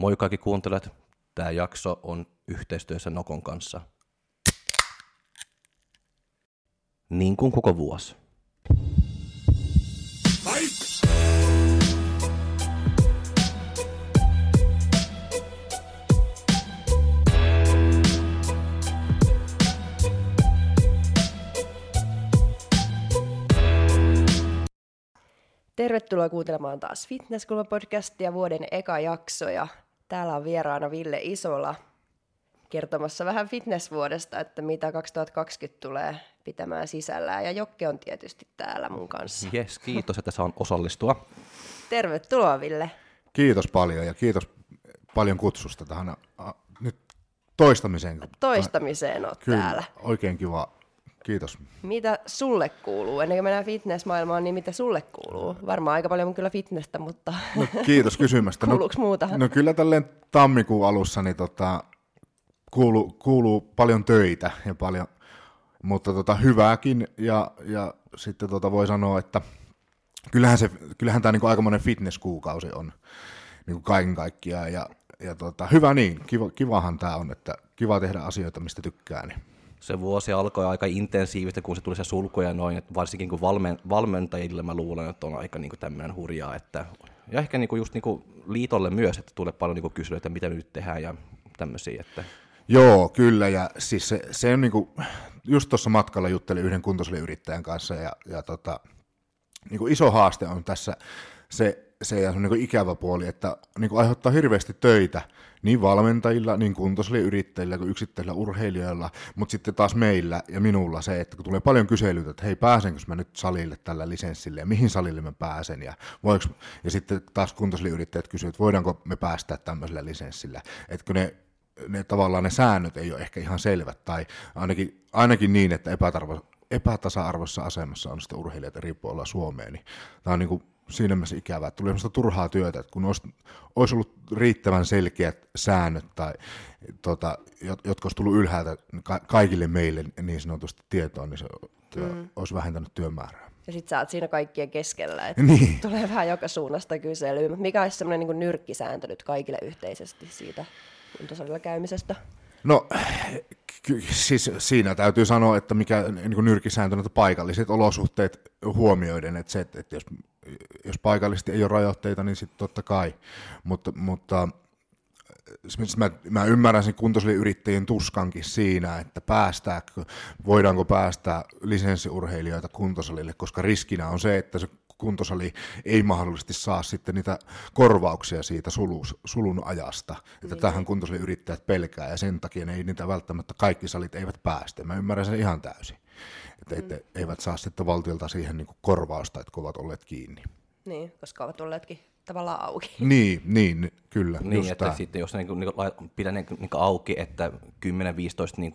Moi kaikki kuuntelijat. Tämä jakso on yhteistyössä Nokon kanssa. Niin kuin koko vuosi. Tervetuloa kuuntelemaan taas Fitnesskulma-podcastia vuoden eka jakso ja täällä on vieraana Ville Isola kertomassa vähän fitnessvuodesta, että mitä 2020 tulee pitämään sisällään ja Jokke on tietysti täällä mun kanssa. Jes, kiitos, että saan osallistua. Tervetuloa Ville. Kiitos paljon ja kiitos paljon kutsusta tähän a, nyt toistamiseen. Toistamiseen oot Kyllä, täällä. oikein kiva. Kiitos. Mitä sulle kuuluu? Ennen kuin mennään fitnessmaailmaan, niin mitä sulle kuuluu? Varmaan aika paljon kyllä fitnessä, mutta No, kiitos kysymästä. kuuluuko muuta? No, no kyllä tälleen tammikuun alussa niin tota, kuuluu, kuuluu paljon töitä ja paljon, mutta tota, hyvääkin ja, ja sitten tota, voi sanoa, että kyllähän, se, kyllähän tämä niinku aikamoinen fitnesskuukausi on niinku kaiken kaikkiaan ja, ja tota, hyvä niin, kiva, kivahan tämä on, että kiva tehdä asioita, mistä tykkää. Niin. Se vuosi alkoi aika intensiivistä, kun se tuli se sulku ja noin, että varsinkin kun valmen, valmentajille mä luulen, että on aika niin tämmöinen hurjaa, että, ja ehkä niin kuin just niin kuin liitolle myös, että tulee paljon niin kyselyitä, että mitä nyt tehdään ja tämmöisiä, että Joo, kyllä, ja siis se, se on niinku, just tuossa matkalla juttelin yhden kuntosaliyrittäjän kanssa, ja, ja tota, niinku iso haaste on tässä se, se, on niinku ikävä puoli, että niinku aiheuttaa hirveästi töitä niin valmentajilla, niin kuntosaliyrittäjillä kuin yksittäisillä urheilijoilla, mutta sitten taas meillä ja minulla se, että kun tulee paljon kyselyitä, että hei pääsenkö mä nyt salille tällä lisenssillä ja mihin salille mä pääsen ja, voiko, ja sitten taas kuntosaliyrittäjät kysyvät, että voidaanko me päästä tämmöisellä lisenssillä, että kun ne ne tavallaan ne säännöt ei ole ehkä ihan selvät, tai ainakin, ainakin niin, että epätarvo, epätasa-arvoisessa asemassa on sitten urheilijat eri puolilla Suomeen, niin tämä on niin kuin siinä mielessä ikävää, tuli sellaista turhaa työtä, että kun olisi, olisi ollut riittävän selkeät säännöt, tai tota, jotka olisi tullut ylhäältä ka- kaikille meille niin sanotusti tietoon, niin se työ, mm. olisi vähentänyt työmäärää. Ja sit sä oot siinä kaikkien keskellä, että Niin. tulee vähän joka suunnasta kyselyä. Mikä olisi semmoinen niin nyrkkisääntö nyt kaikille yhteisesti siitä kuntosalilla käymisestä? No siis siinä täytyy sanoa, että mikä niin kuin nyrkisääntö, että paikalliset olosuhteet huomioiden, että se, että jos, jos paikallisesti ei ole rajoitteita, niin sitten totta kai, mutta, mutta mä, mä ymmärrän sen kuntosaliyrittäjien tuskankin siinä, että päästääkö, voidaanko päästää lisenssiurheilijoita kuntosalille, koska riskinä on se, että se kuntosali ei mahdollisesti saa sitten niitä korvauksia siitä sulus, sulun ajasta. Että Niin. tähän kuntosaliyrittäjät pelkää ja sen takia ne ei niitä välttämättä kaikki salit eivät päästä. Mä ymmärrän sen ihan täysin. Että mm. eivät saa sitten valtiolta siihen niin korvausta, että kun ovat olleet kiinni. Niin, koska ovat olleetkin tavallaan auki. Niin, niin kyllä. Niin, just että tää. sitten jos niin niin pidän niin niin auki, että 10-15 niin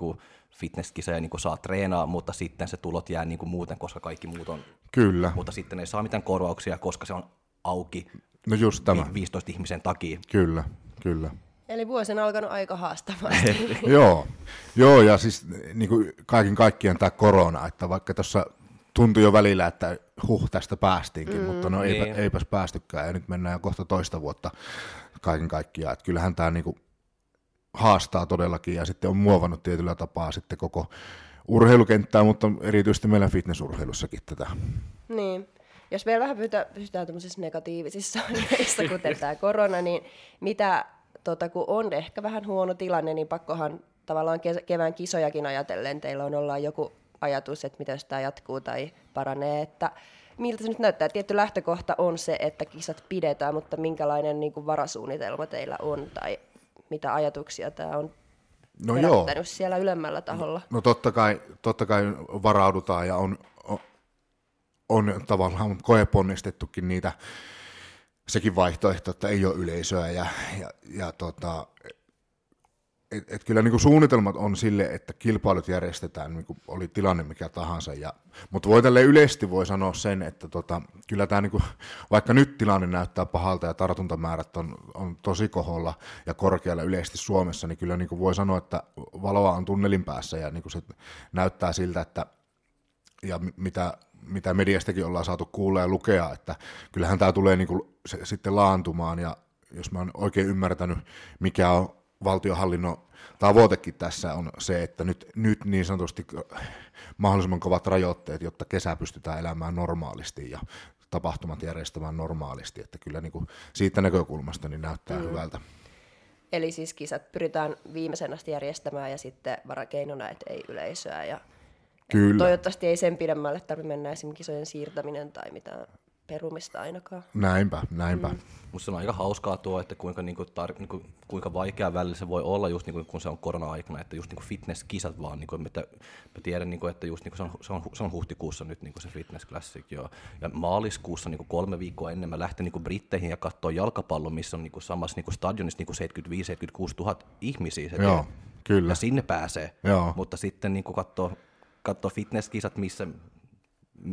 fitnesskisoja niin saa treenaa, mutta sitten se tulot jää niin muuten, koska kaikki muut on, Kyllä. mutta sitten ei saa mitään korvauksia, koska se on auki No just tämä. 15 ihmisen takia. Kyllä, kyllä. Eli vuosi on alkanut aika haastavasti. Joo, joo ja siis niin kuin kaiken kaikkiaan tämä korona, että vaikka tuossa tuntui jo välillä, että huh, tästä päästiinkin, mm, mutta no eipä, niin. eipäs päästykään ja nyt mennään kohta toista vuotta kaiken kaikkiaan. Että kyllähän tämä niin kuin haastaa todellakin ja sitten on muovannut tietyllä tapaa sitten koko urheilukenttää, mutta erityisesti meillä fitnessurheilussakin tätä. niin. Jos vielä vähän pysytään, pysytään tämmöisissä negatiivisissa aiheissa, kuten tämä korona, niin mitä, tota, kun on ehkä vähän huono tilanne, niin pakkohan tavallaan kevään kisojakin ajatellen, teillä on ollaan joku ajatus, että miten tämä jatkuu tai paranee, että miltä se nyt näyttää? Tietty lähtökohta on se, että kisat pidetään, mutta minkälainen niin kuin varasuunnitelma teillä on tai mitä ajatuksia tämä on No joo, siellä ylemmällä taholla? no totta kai, totta kai varaudutaan ja on, on, on tavallaan koeponnistettukin niitä, sekin vaihtoehto, että ei ole yleisöä ja, ja, ja tota, et, et kyllä niin kuin suunnitelmat on sille, että kilpailut järjestetään, niin kuin oli tilanne mikä tahansa. Ja, mutta voi tälle yleisesti voi sanoa sen, että tota, kyllä tämä, niin kuin, vaikka nyt tilanne näyttää pahalta ja tartuntamäärät on, on tosi koholla ja korkealla yleisesti Suomessa, niin kyllä niin kuin voi sanoa, että valoa on tunnelin päässä ja niin kuin se näyttää siltä, että ja mi- mitä, mitä mediastakin ollaan saatu kuulla ja lukea, että kyllähän tämä tulee niin kuin se, sitten laantumaan ja jos mä oon oikein ymmärtänyt, mikä on valtiohallinnon tavoitekin tässä on se, että nyt, nyt niin sanotusti mahdollisimman kovat rajoitteet, jotta kesä pystytään elämään normaalisti ja tapahtumat järjestämään normaalisti, että kyllä niin kuin siitä näkökulmasta niin näyttää mm. hyvältä. Eli siis kisat pyritään viimeisen asti järjestämään ja sitten varakeinona, että ei yleisöä. Ja Kyllä. Toivottavasti ei sen pidemmälle tarvitse mennä esimerkiksi kisojen siirtäminen tai mitään perumista ainakaan. Näinpä, näinpä. Mm. Musta on aika hauskaa tuo, että kuinka, niinku, tar- niinku, kuinka vaikea välillä se voi olla just niinku, kun se on korona-aikana, että just niinku fitness-kisat vaan, niinku, että mä tiedän, niinku, että just niinku, se, on, se, on, se on huhtikuussa nyt niinku, se fitness classic, joo. ja maaliskuussa niinku, kolme viikkoa ennen mä lähten niinku, Britteihin ja katsoa jalkapallon, missä on niinku, samassa niinku, stadionissa niinku 75-76 000 ihmisiä. Se joo, kyllä. Ja sinne pääsee, joo. mutta sitten niinku, katsoo, katsoo fitnesskisat, missä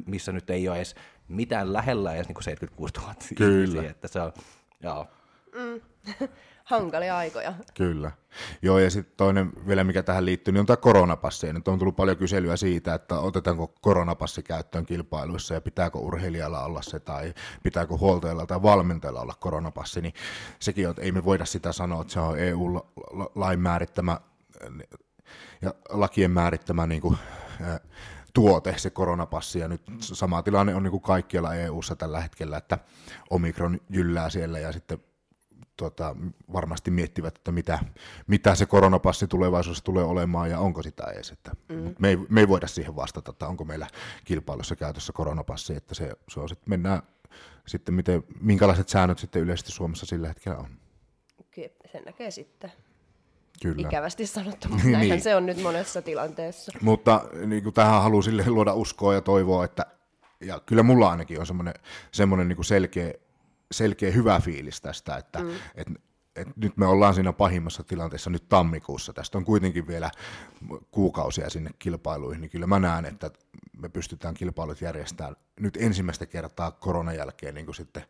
missä nyt ei ole edes mitään lähellä edes niin 76 000 Kyllä. ihmisiä, että se on, joo. Mm. Hankalia aikoja. Kyllä. Joo, ja sitten toinen vielä, mikä tähän liittyy, niin on tämä koronapassi. Nyt on tullut paljon kyselyä siitä, että otetaanko koronapassi käyttöön kilpailuissa ja pitääkö urheilijalla olla se tai pitääkö huoltajalla tai valmentajalla olla koronapassi, niin sekin on, että ei me voida sitä sanoa, että se on EU-lain määrittämä ja lakien määrittämä niin kuin, tuote, se koronapassi, ja nyt sama tilanne on niin kuin kaikkialla EU-ssa tällä hetkellä, että Omikron jyllää siellä, ja sitten tota, varmasti miettivät, että mitä, mitä se koronapassi tulevaisuudessa tulee olemaan, ja onko sitä edes. Että, mm. me, ei, me ei voida siihen vastata, että onko meillä kilpailussa käytössä koronapassi, että se, se on sitten, mennään sitten, miten, minkälaiset säännöt sitten yleisesti Suomessa sillä hetkellä on. Kyllä, sen näkee sitten. Kyllä. Ikävästi sanottu, mutta näinhän niin. se on nyt monessa tilanteessa. Mutta niin kuin tähän haluan sille luoda uskoa ja toivoa, että ja kyllä mulla ainakin on semmoinen, semmoinen niin kuin selkeä, selkeä hyvä fiilis tästä, että mm. et, et nyt me ollaan siinä pahimmassa tilanteessa nyt tammikuussa. Tästä on kuitenkin vielä kuukausia sinne kilpailuihin, niin kyllä mä näen, että me pystytään kilpailut järjestämään nyt ensimmäistä kertaa koronan jälkeen niin kuin sitten,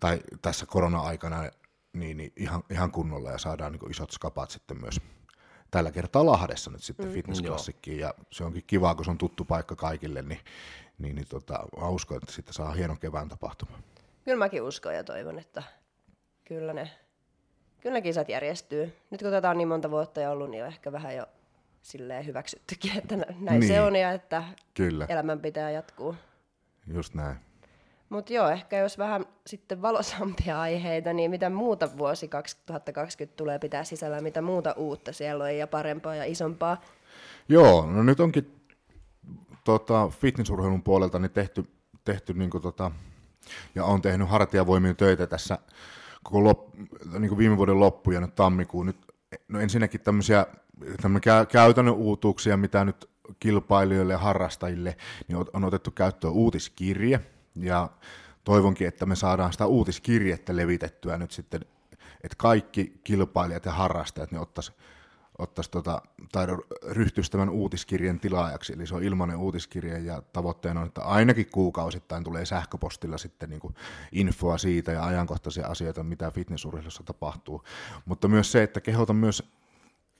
tai tässä korona-aikana niin, niin ihan, ihan kunnolla ja saadaan niin isot skapat sitten myös tällä kertaa Lahdessa nyt sitten mm. fitnessklassikkiin ja se onkin kiva, kun se on tuttu paikka kaikille, niin, niin, niin tota, mä uskon, että sitten saa hienon kevään tapahtuma. Kyllä mäkin uskon ja toivon, että kyllä ne, kyllä ne kisat järjestyy. Nyt kun tätä on niin monta vuotta jo ollut, niin on ehkä vähän jo silleen hyväksyttykin, että näin niin. se on ja että kyllä. elämän pitää jatkuu. Just näin. Mutta joo, ehkä jos vähän sitten valosampia aiheita, niin mitä muuta vuosi 2020 tulee pitää sisällä, mitä muuta uutta siellä on ja parempaa ja isompaa? Joo, no nyt onkin tota, fitnessurheilun puolelta niin tehty, tehty niin kuin, tota, ja on tehnyt hartiavoimien töitä tässä koko lop, niin kuin viime vuoden loppu ja nyt tammikuun. Nyt, no ensinnäkin tämmöisiä käytännön uutuuksia, mitä nyt kilpailijoille ja harrastajille, niin on otettu käyttöön uutiskirje, ja toivonkin, että me saadaan sitä uutiskirjettä levitettyä nyt sitten, että kaikki kilpailijat ja harrastajat ne ottais, ottais tota, tai ryhtyisi tämän uutiskirjan tilaajaksi, eli se on ilmainen uutiskirja ja tavoitteena on, että ainakin kuukausittain tulee sähköpostilla sitten niin kuin infoa siitä ja ajankohtaisia asioita, mitä fitnessurheilussa tapahtuu, mutta myös se, että kehotan myös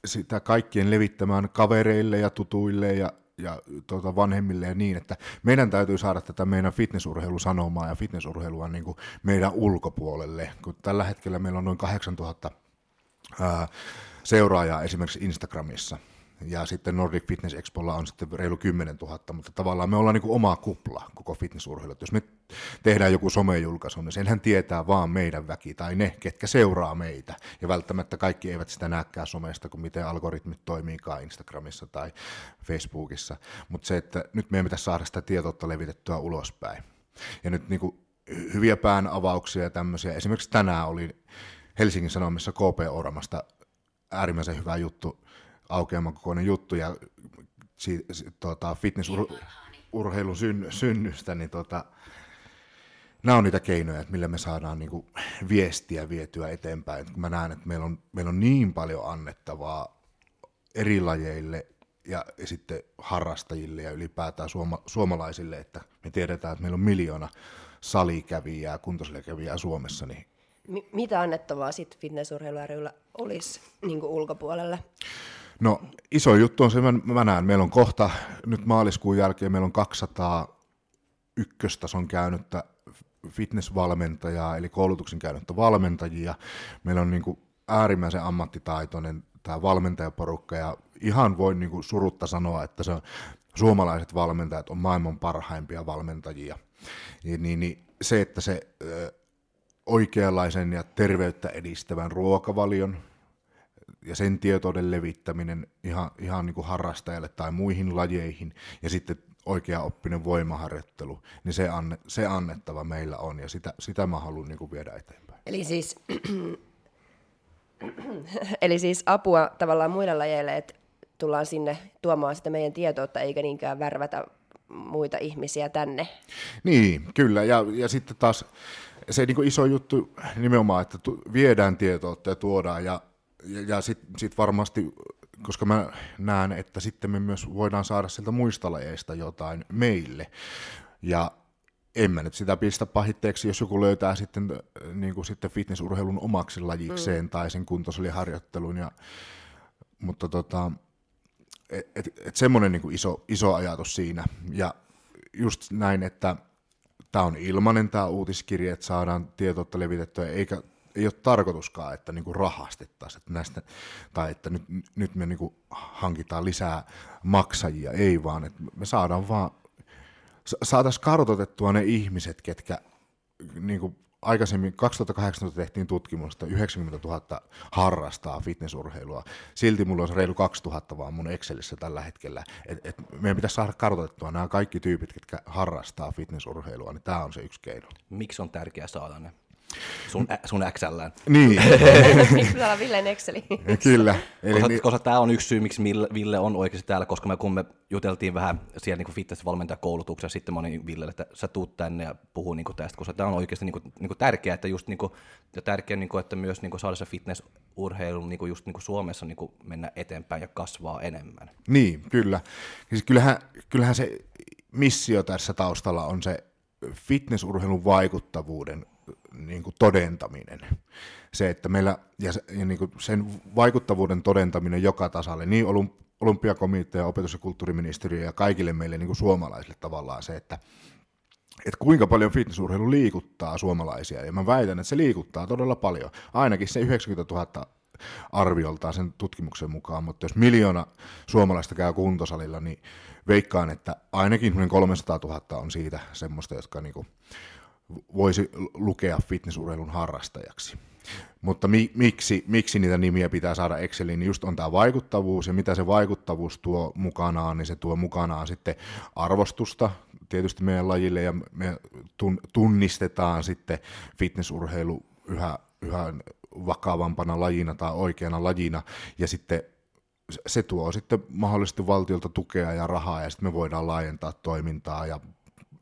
sitä kaikkien levittämään kavereille ja tutuille ja ja tuota, vanhemmille ja niin, että meidän täytyy saada tätä meidän fitnessurheilusanomaa ja fitnessurheilua niin kuin meidän ulkopuolelle, kun tällä hetkellä meillä on noin 8000 ää, seuraajaa esimerkiksi Instagramissa, ja sitten Nordic Fitness Expolla on sitten reilu 10 000, mutta tavallaan me ollaan niin kuin oma kupla koko fitnessurheilu. Jos me tehdään joku somejulkaisu, niin senhän tietää vaan meidän väki tai ne, ketkä seuraa meitä. Ja välttämättä kaikki eivät sitä näkään somesta, kun miten algoritmit toimiikaan Instagramissa tai Facebookissa. Mutta se, että nyt meidän pitäisi saada sitä tietoutta levitettyä ulospäin. Ja nyt niin kuin hyviä pään avauksia ja tämmöisiä. Esimerkiksi tänään oli Helsingin Sanomissa KP Oramasta äärimmäisen hyvä juttu aukeaman kokoinen juttu ja si, si, tota, fitnessurheilun syn, synnystä, niin tota, nämä on niitä keinoja, että millä me saadaan niin kuin, viestiä vietyä eteenpäin. Kun mä näen, että meillä on, meillä on niin paljon annettavaa eri lajeille ja, sitten harrastajille ja ylipäätään suoma, suomalaisille, että me tiedetään, että meillä on miljoona salikävijää, kuntosalikävijää Suomessa, niin mitä annettavaa sitten fitnessurheilu olisi niin ulkopuolelle? No iso juttu on se, mä, mä näen, meillä on kohta nyt maaliskuun jälkeen, meillä on 200 ykköstason käynyttä fitnessvalmentajaa, eli koulutuksen käynyt valmentajia. Meillä on niin kuin äärimmäisen ammattitaitoinen tämä valmentajaporukka, ja ihan voin niin kuin surutta sanoa, että se on, suomalaiset valmentajat on maailman parhaimpia valmentajia. Niin, niin, niin se, että se ö, oikeanlaisen ja terveyttä edistävän ruokavalion ja sen tietouden levittäminen ihan, ihan niin kuin harrastajalle tai muihin lajeihin ja sitten oikea oppinen voimaharjoittelu, niin se, anne, se annettava meillä on ja sitä, sitä mä haluan niin kuin viedä eteenpäin. Eli siis, eli siis apua tavallaan muille lajeille, että tullaan sinne tuomaan sitä meidän tietoutta eikä niinkään värvätä muita ihmisiä tänne. Niin, kyllä. Ja, ja sitten taas se niin iso juttu nimenomaan, että tu, viedään tietoutta ja tuodaan ja, ja, ja sitten sit varmasti, koska mä näen, että sitten me myös voidaan saada sieltä muista lajeista jotain meille. Ja en mä nyt sitä pistä pahitteeksi, jos joku löytää sitten, niin kuin sitten fitnessurheilun omaksi lajikseen mm. tai sen kuntosaliharjoittelun. Ja, mutta tota, et, et, et semmoinen niin iso, iso ajatus siinä. Ja just näin, että tämä on ilmainen tämä uutiskirja, että saadaan tietoutta levitettyä, eikä ei ole tarkoituskaan, että niinku rahastettaisiin että näistä, tai että nyt, nyt me niinku hankitaan lisää maksajia, ei vaan, että me saadaan vaan, saataisiin kartoitettua ne ihmiset, ketkä niinku aikaisemmin 2018 tehtiin tutkimusta, 90 000 harrastaa fitnessurheilua. Silti mulla on reilu 2000 vaan mun Excelissä tällä hetkellä. Et, et meidän pitäisi saada kartoitettua nämä kaikki tyypit, jotka harrastaa fitnessurheilua, niin tämä on se yksi keino. Miksi on tärkeää saada ne? Sun, ä, sun XLään. Niin. Miksi pitää olla Villen Exceli? Kyllä. Eli koska, niin... koska tämä on yksi syy, miksi Ville on oikeasti täällä, koska me, kun me juteltiin vähän siellä niin fitness-valmentajakoulutuksessa, sitten mä olin Villelle, että sä tuut tänne ja puhuu niin tästä, koska tämä on oikeasti niin kuin, niin kuin tärkeää, että just niin kuin, ja tärkeää, niin kuin, että myös niin kuin saada se fitness-urheilu niin kuin just niin kuin Suomessa niin kuin mennä eteenpäin ja kasvaa enemmän. Niin, kyllä. Siis kyllähän, kyllähän se missio tässä taustalla on se fitnessurheilun vaikuttavuuden niin kuin todentaminen. Se, että meillä, ja, ja niin kuin sen vaikuttavuuden todentaminen joka tasalle, niin olympiakomitea, opetus- ja kulttuuriministeriö ja kaikille meille niin kuin suomalaisille tavallaan se, että, että kuinka paljon fitnessurheilu liikuttaa suomalaisia, ja mä väitän, että se liikuttaa todella paljon. Ainakin se 90 000 arvioltaan sen tutkimuksen mukaan, mutta jos miljoona suomalaista käy kuntosalilla, niin veikkaan, että ainakin 300 000 on siitä semmoista, jotka niinku voisi lukea fitnessurheilun harrastajaksi. Mutta mi, miksi, miksi niitä nimiä pitää saada Exceliin, niin just on tämä vaikuttavuus, ja mitä se vaikuttavuus tuo mukanaan, niin se tuo mukanaan sitten arvostusta tietysti meidän lajille, ja me tunnistetaan sitten fitnessurheilu yhä, yhä vakavampana lajina tai oikeana lajina, ja sitten se tuo sitten mahdollisesti valtiolta tukea ja rahaa, ja sitten me voidaan laajentaa toimintaa ja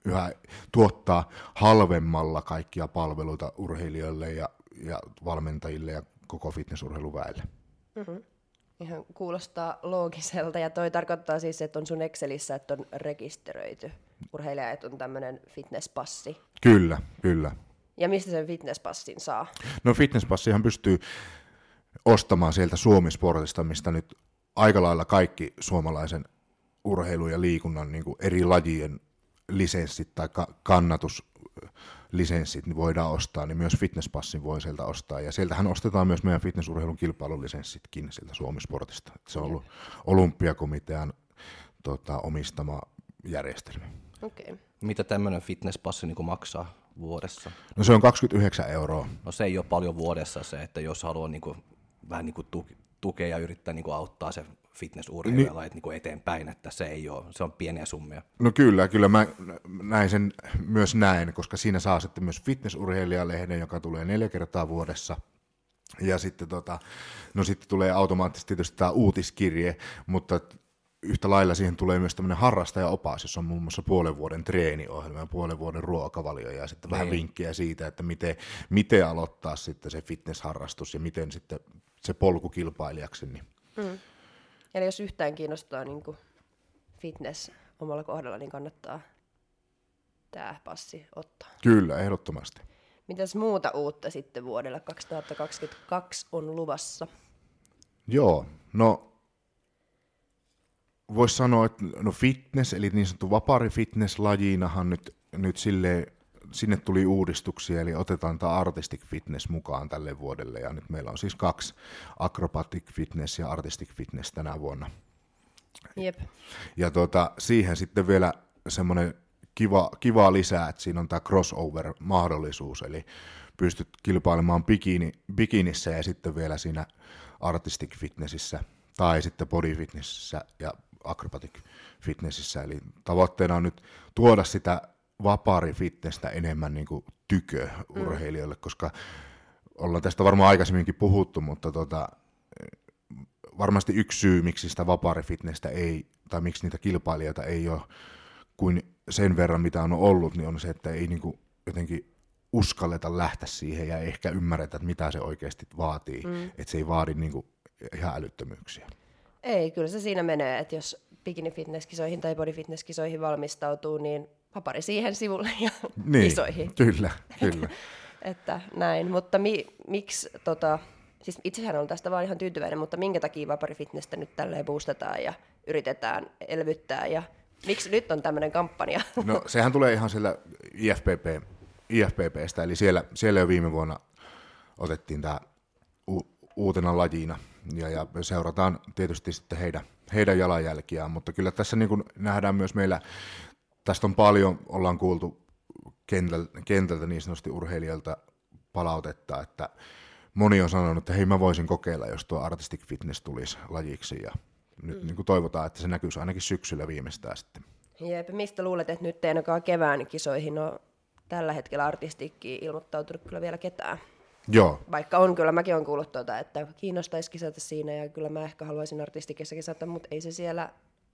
yhä tuottaa halvemmalla kaikkia palveluita urheilijoille ja, ja valmentajille ja koko fitnessurheiluväelle. Mm-hmm. Ihan kuulostaa loogiselta ja toi tarkoittaa siis, että on sun Excelissä, että on rekisteröity urheilija, että on tämmöinen fitnesspassi. Kyllä, kyllä. Ja mistä sen fitnesspassin saa? No fitnesspassihan pystyy ostamaan sieltä Suomisportista, mistä nyt aika lailla kaikki suomalaisen urheilun ja liikunnan niin kuin eri lajien lisenssit tai kannatuslisenssit niin voidaan ostaa, niin myös fitnesspassin voi sieltä ostaa. Ja sieltähän ostetaan myös meidän fitnessurheilun kilpailulisenssitkin sieltä Suomisportista. Se on ollut olympiakomitean tota, omistama järjestelmä. Okay. Mitä tämmöinen fitnesspassi niin maksaa vuodessa? No se on 29 euroa. No se ei ole paljon vuodessa se, että jos haluaa niin kuin, vähän niin kuin tukea ja yrittää niin kuin auttaa se fitnessurheilijalla niin, niin eteenpäin, että se ei ole, se on pieniä summia. No kyllä, kyllä mä näin sen myös näin, koska siinä saa sitten myös fitnessurheilijalehden, joka tulee neljä kertaa vuodessa. Ja sitten, tota, no sitten tulee automaattisesti tietysti tämä uutiskirje, mutta yhtä lailla siihen tulee myös tämmöinen harrastajaopas, jossa on muun muassa puolen vuoden treeniohjelma ja puolen vuoden ruokavalio ja sitten vähän niin. vinkkejä siitä, että miten, miten aloittaa sitten se fitnessharrastus ja miten sitten se polku kilpailijaksi. Niin. Mm. Eli jos yhtään kiinnostaa niin kuin fitness omalla kohdalla, niin kannattaa tämä passi ottaa. Kyllä, ehdottomasti. Mitäs muuta uutta sitten vuodelle 2022 on luvassa? Joo, no voisi sanoa, että no fitness, eli niin sanottu vapari fitness lajinahan nyt, nyt silleen sinne tuli uudistuksia, eli otetaan tämä Artistic Fitness mukaan tälle vuodelle, ja nyt meillä on siis kaksi Acrobatic Fitness ja Artistic Fitness tänä vuonna. Jep. Ja tuota, siihen sitten vielä semmoinen kiva, kiva lisää, että siinä on tämä crossover-mahdollisuus, eli pystyt kilpailemaan bikini, bikinissä ja sitten vielä siinä artistic fitnessissä tai sitten body fitnessissä ja acrobatic fitnessissä. Eli tavoitteena on nyt tuoda sitä vapaarifitnessä enemmän niin kuin tykö urheilijoille, mm. koska ollaan tästä varmaan aikaisemminkin puhuttu, mutta tota, varmasti yksi syy, miksi sitä vapaarifitnessä ei, tai miksi niitä kilpailijoita ei ole kuin sen verran, mitä on ollut, niin on se, että ei niin kuin jotenkin uskalleta lähteä siihen ja ehkä ymmärretä, että mitä se oikeasti vaatii. Mm. Että se ei vaadi niin kuin ihan älyttömyyksiä. Ei, kyllä se siinä menee, että jos bikini fitnesskisoihin tai body fitnesskisoihin valmistautuu, niin papari siihen sivulle ja niin, isoihin. Kyllä, kyllä. että näin, mutta mi, miksi, tota, siis itsehän on tästä vaan ihan tyytyväinen, mutta minkä takia vaparifitnessä nyt tälleen boostataan ja yritetään elvyttää ja miksi nyt on tämmöinen kampanja? No sehän tulee ihan sillä IFPP, IFPPstä, eli siellä, siellä jo viime vuonna otettiin tämä u, uutena lajina ja, ja seurataan tietysti sitten heidän, heidän jalanjälkiään, mutta kyllä tässä niin kuin nähdään myös meillä, tästä on paljon, ollaan kuultu kentältä, kentältä niin sanotusti urheilijalta palautetta, että moni on sanonut, että hei mä voisin kokeilla, jos tuo artistic fitness tulisi lajiksi ja nyt mm. niin kuin toivotaan, että se näkyisi ainakin syksyllä viimeistään sitten. Jep, mistä luulet, että nyt ei ainakaan kevään kisoihin ole tällä hetkellä artistikkiin ilmoittautunut kyllä vielä ketään? Joo. Vaikka on kyllä, mäkin olen kuullut tuota, että kiinnostaisi kisata siinä ja kyllä mä ehkä haluaisin artistikissa kisata, mutta ei se siellä